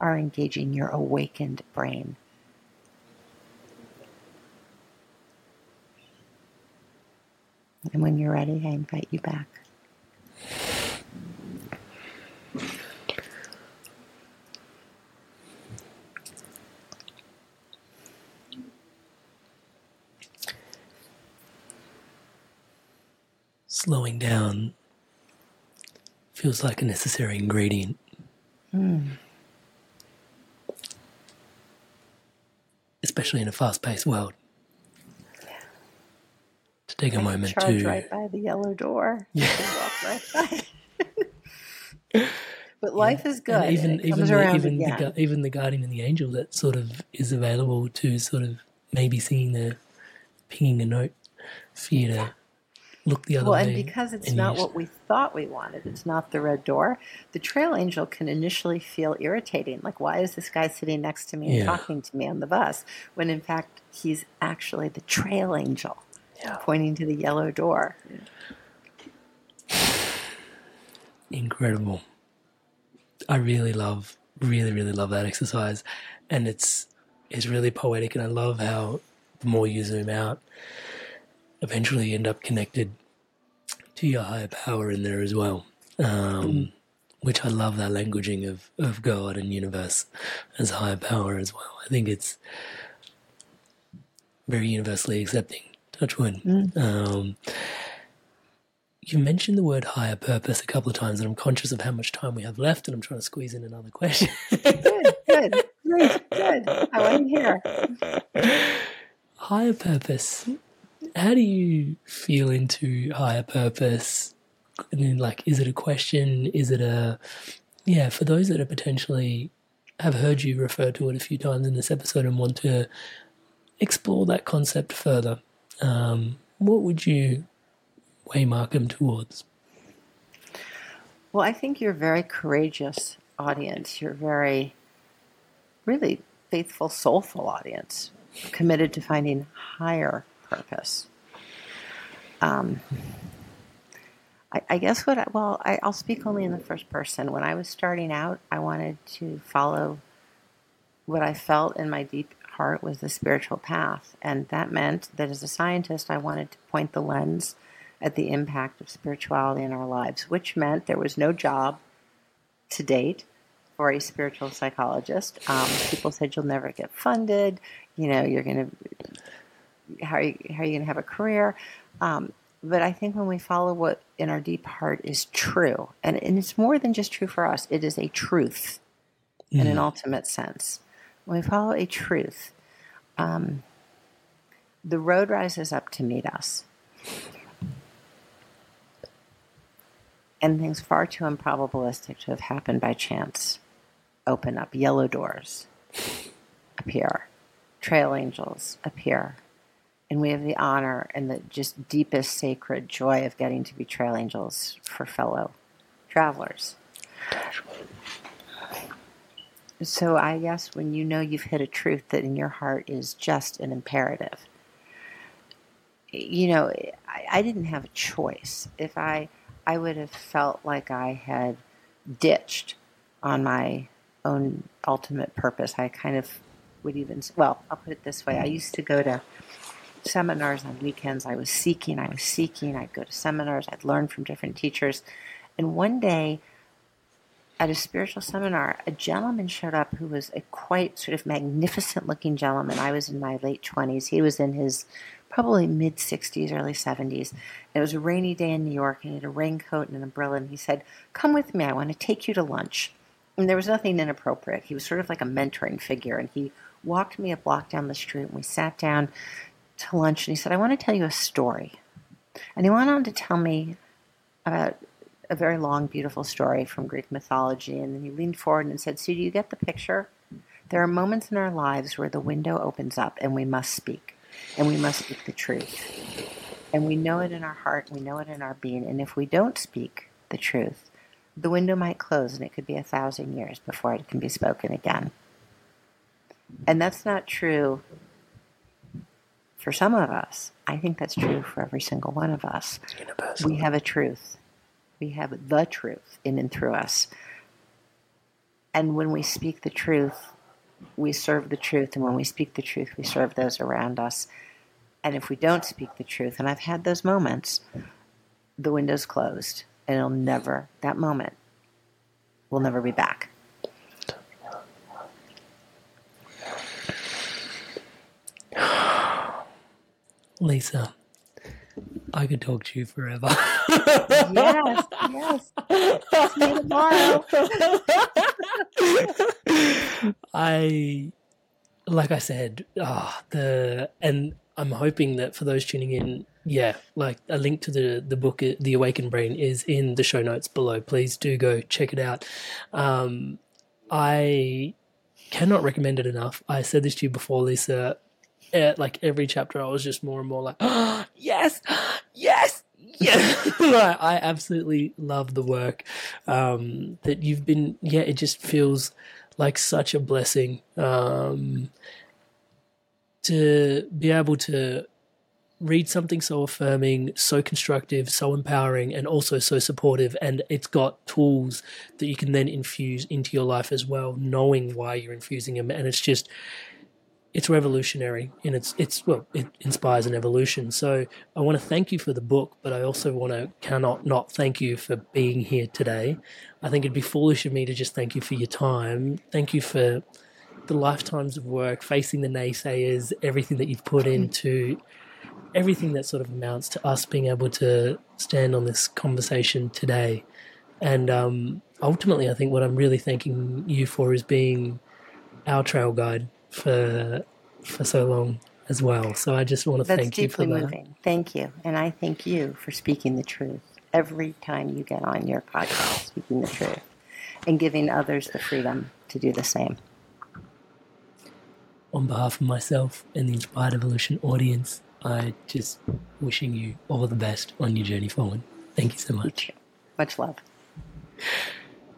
are engaging your awakened brain? And when you're ready, I invite you back.
Slowing down feels like a necessary ingredient. Mm. Especially in a fast paced world take a moment
to
right
by the yellow door. Yeah. right but life yeah. is good.
And even even the, even the, even the guardian and the angel that sort of is available to sort of maybe seeing the pinging a note for you to look the other
well,
way.
Well, and because it's not what we thought we wanted, it's not the red door. The trail angel can initially feel irritating, like why is this guy sitting next to me and talking to me on the bus when in fact he's actually the trail angel yeah. pointing to the yellow door.
Incredible. I really love, really, really love that exercise, and it's it's really poetic, and I love how the more you zoom out, eventually you end up connected to your higher power in there as well. Um, mm. Which I love that languaging of, of God and universe as higher power as well. I think it's very universally accepting touch wood. Mm. Um, you mentioned the word higher purpose a couple of times, and I'm conscious of how much time we have left, and I'm trying to squeeze in another question.
good, good, great, good. I want to hear.
Higher purpose. How do you feel into higher purpose? And then, like, is it a question? Is it a yeah? For those that are potentially have heard you refer to it a few times in this episode and want to explore that concept further, um, what would you waymark them towards?
Well, I think you're a very courageous audience. You're very really faithful, soulful audience committed to finding higher purpose. Um, I, I guess what I, well, I, I'll speak only in the first person. When I was starting out, I wanted to follow what I felt in my deep heart was the spiritual path. And that meant that as a scientist, I wanted to point the lens at the impact of spirituality in our lives, which meant there was no job to date for a spiritual psychologist. Um, people said you'll never get funded. You know, you're going to, how are you, how are you going to have a career? Um, but I think when we follow what in our deep heart is true, and, and it's more than just true for us, it is a truth mm. in an mm. ultimate sense. When we follow a truth, um, the road rises up to meet us. And things far too improbabilistic to have happened by chance open up. Yellow doors appear, trail angels appear, and we have the honor and the just deepest sacred joy of getting to be trail angels for fellow travelers. So I guess when you know you've hit a truth that in your heart is just an imperative, you know, I, I didn't have a choice. If I, I would have felt like I had ditched on my own ultimate purpose. I kind of would even, well, I'll put it this way. I used to go to seminars on weekends. I was seeking, I was seeking. I'd go to seminars, I'd learn from different teachers. And one day at a spiritual seminar, a gentleman showed up who was a quite sort of magnificent looking gentleman. I was in my late 20s. He was in his probably mid 60s, early 70s. It was a rainy day in New York, and he had a raincoat and an umbrella. And he said, Come with me, I want to take you to lunch. And there was nothing inappropriate. He was sort of like a mentoring figure, and he walked me a block down the street, and we sat down to lunch and he said, I want to tell you a story. And he went on to tell me about a very long, beautiful story from Greek mythology. And then he leaned forward and said, See, do you get the picture? There are moments in our lives where the window opens up and we must speak, and we must speak the truth. And we know it in our heart, we know it in our being. And if we don't speak the truth, the window might close and it could be a thousand years before it can be spoken again. And that's not true for some of us. I think that's true for every single one of us. We have a truth. We have the truth in and through us. And when we speak the truth, we serve the truth. And when we speak the truth, we serve those around us. And if we don't speak the truth, and I've had those moments, the window's closed and it'll never, that moment will never be back.
Lisa, I could talk to you forever.
yes, yes. See you tomorrow.
I, like I said, ah, the and I'm hoping that for those tuning in, yeah, like a link to the the book, The Awakened Brain, is in the show notes below. Please do go check it out. Um, I cannot recommend it enough. I said this to you before, Lisa at like every chapter, I was just more and more like, oh, yes, yes, yes. I absolutely love the work um, that you've been. Yeah, it just feels like such a blessing um, to be able to read something so affirming, so constructive, so empowering, and also so supportive. And it's got tools that you can then infuse into your life as well, knowing why you're infusing them. And it's just, it's revolutionary and it's it's well it inspires an evolution. So i want to thank you for the book but i also want to cannot not thank you for being here today. I think it'd be foolish of me to just thank you for your time. Thank you for the lifetimes of work facing the naysayers everything that you've put into everything that sort of amounts to us being able to stand on this conversation today. And um, ultimately i think what i'm really thanking you for is being our trail guide for for so long as well. So I just want to
That's
thank you for that.
Moving. Thank you, and I thank you for speaking the truth every time you get on your podcast, speaking the truth, and giving others the freedom to do the same.
On behalf of myself and the Inspired Evolution audience, I just wishing you all the best on your journey forward. Thank you so much.
Much love.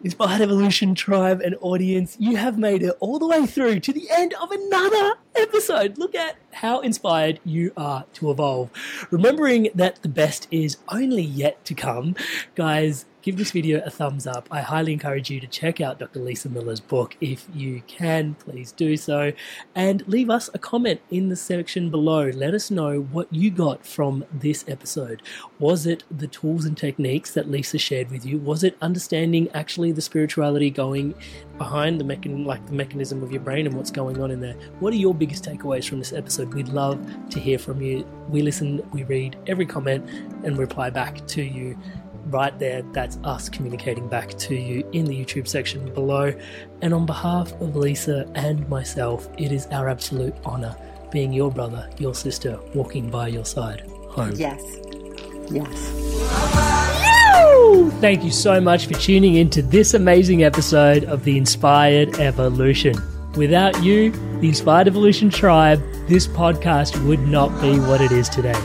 Inspired Evolution tribe and audience, you have made it all the way through to the end of another episode. Look at how inspired you are to evolve. Remembering that the best is only yet to come, guys, give this video a thumbs up. I highly encourage you to check out Dr. Lisa Miller's book. If you can, please do so. And leave us a comment in the section below. Let us know what you got from this episode. Was it the tools and techniques that Lisa shared with you? Was it understanding actually the spirituality going behind the mechan- like the mechanism of your brain and what's going on in there? What are your biggest takeaways from this episode? We'd love to hear from you. We listen, we read every comment and reply back to you right there, that's us communicating back to you in the YouTube section below. And on behalf of Lisa and myself, it is our absolute honor being your brother, your sister, walking by your side home.
Yes. Yes.
Thank you so much for tuning in to this amazing episode of The Inspired Evolution. Without you, the Inspired Evolution tribe, this podcast would not be what it is today.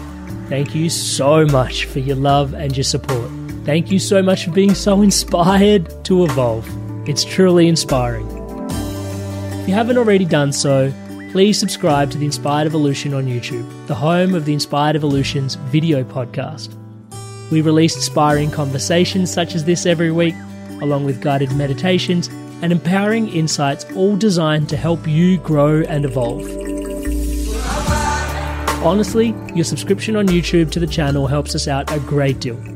Thank you so much for your love and your support. Thank you so much for being so inspired to evolve. It's truly inspiring. If you haven't already done so, please subscribe to The Inspired Evolution on YouTube, the home of The Inspired Evolution's video podcast. We release inspiring conversations such as this every week, along with guided meditations and empowering insights, all designed to help you grow and evolve. Honestly, your subscription on YouTube to the channel helps us out a great deal.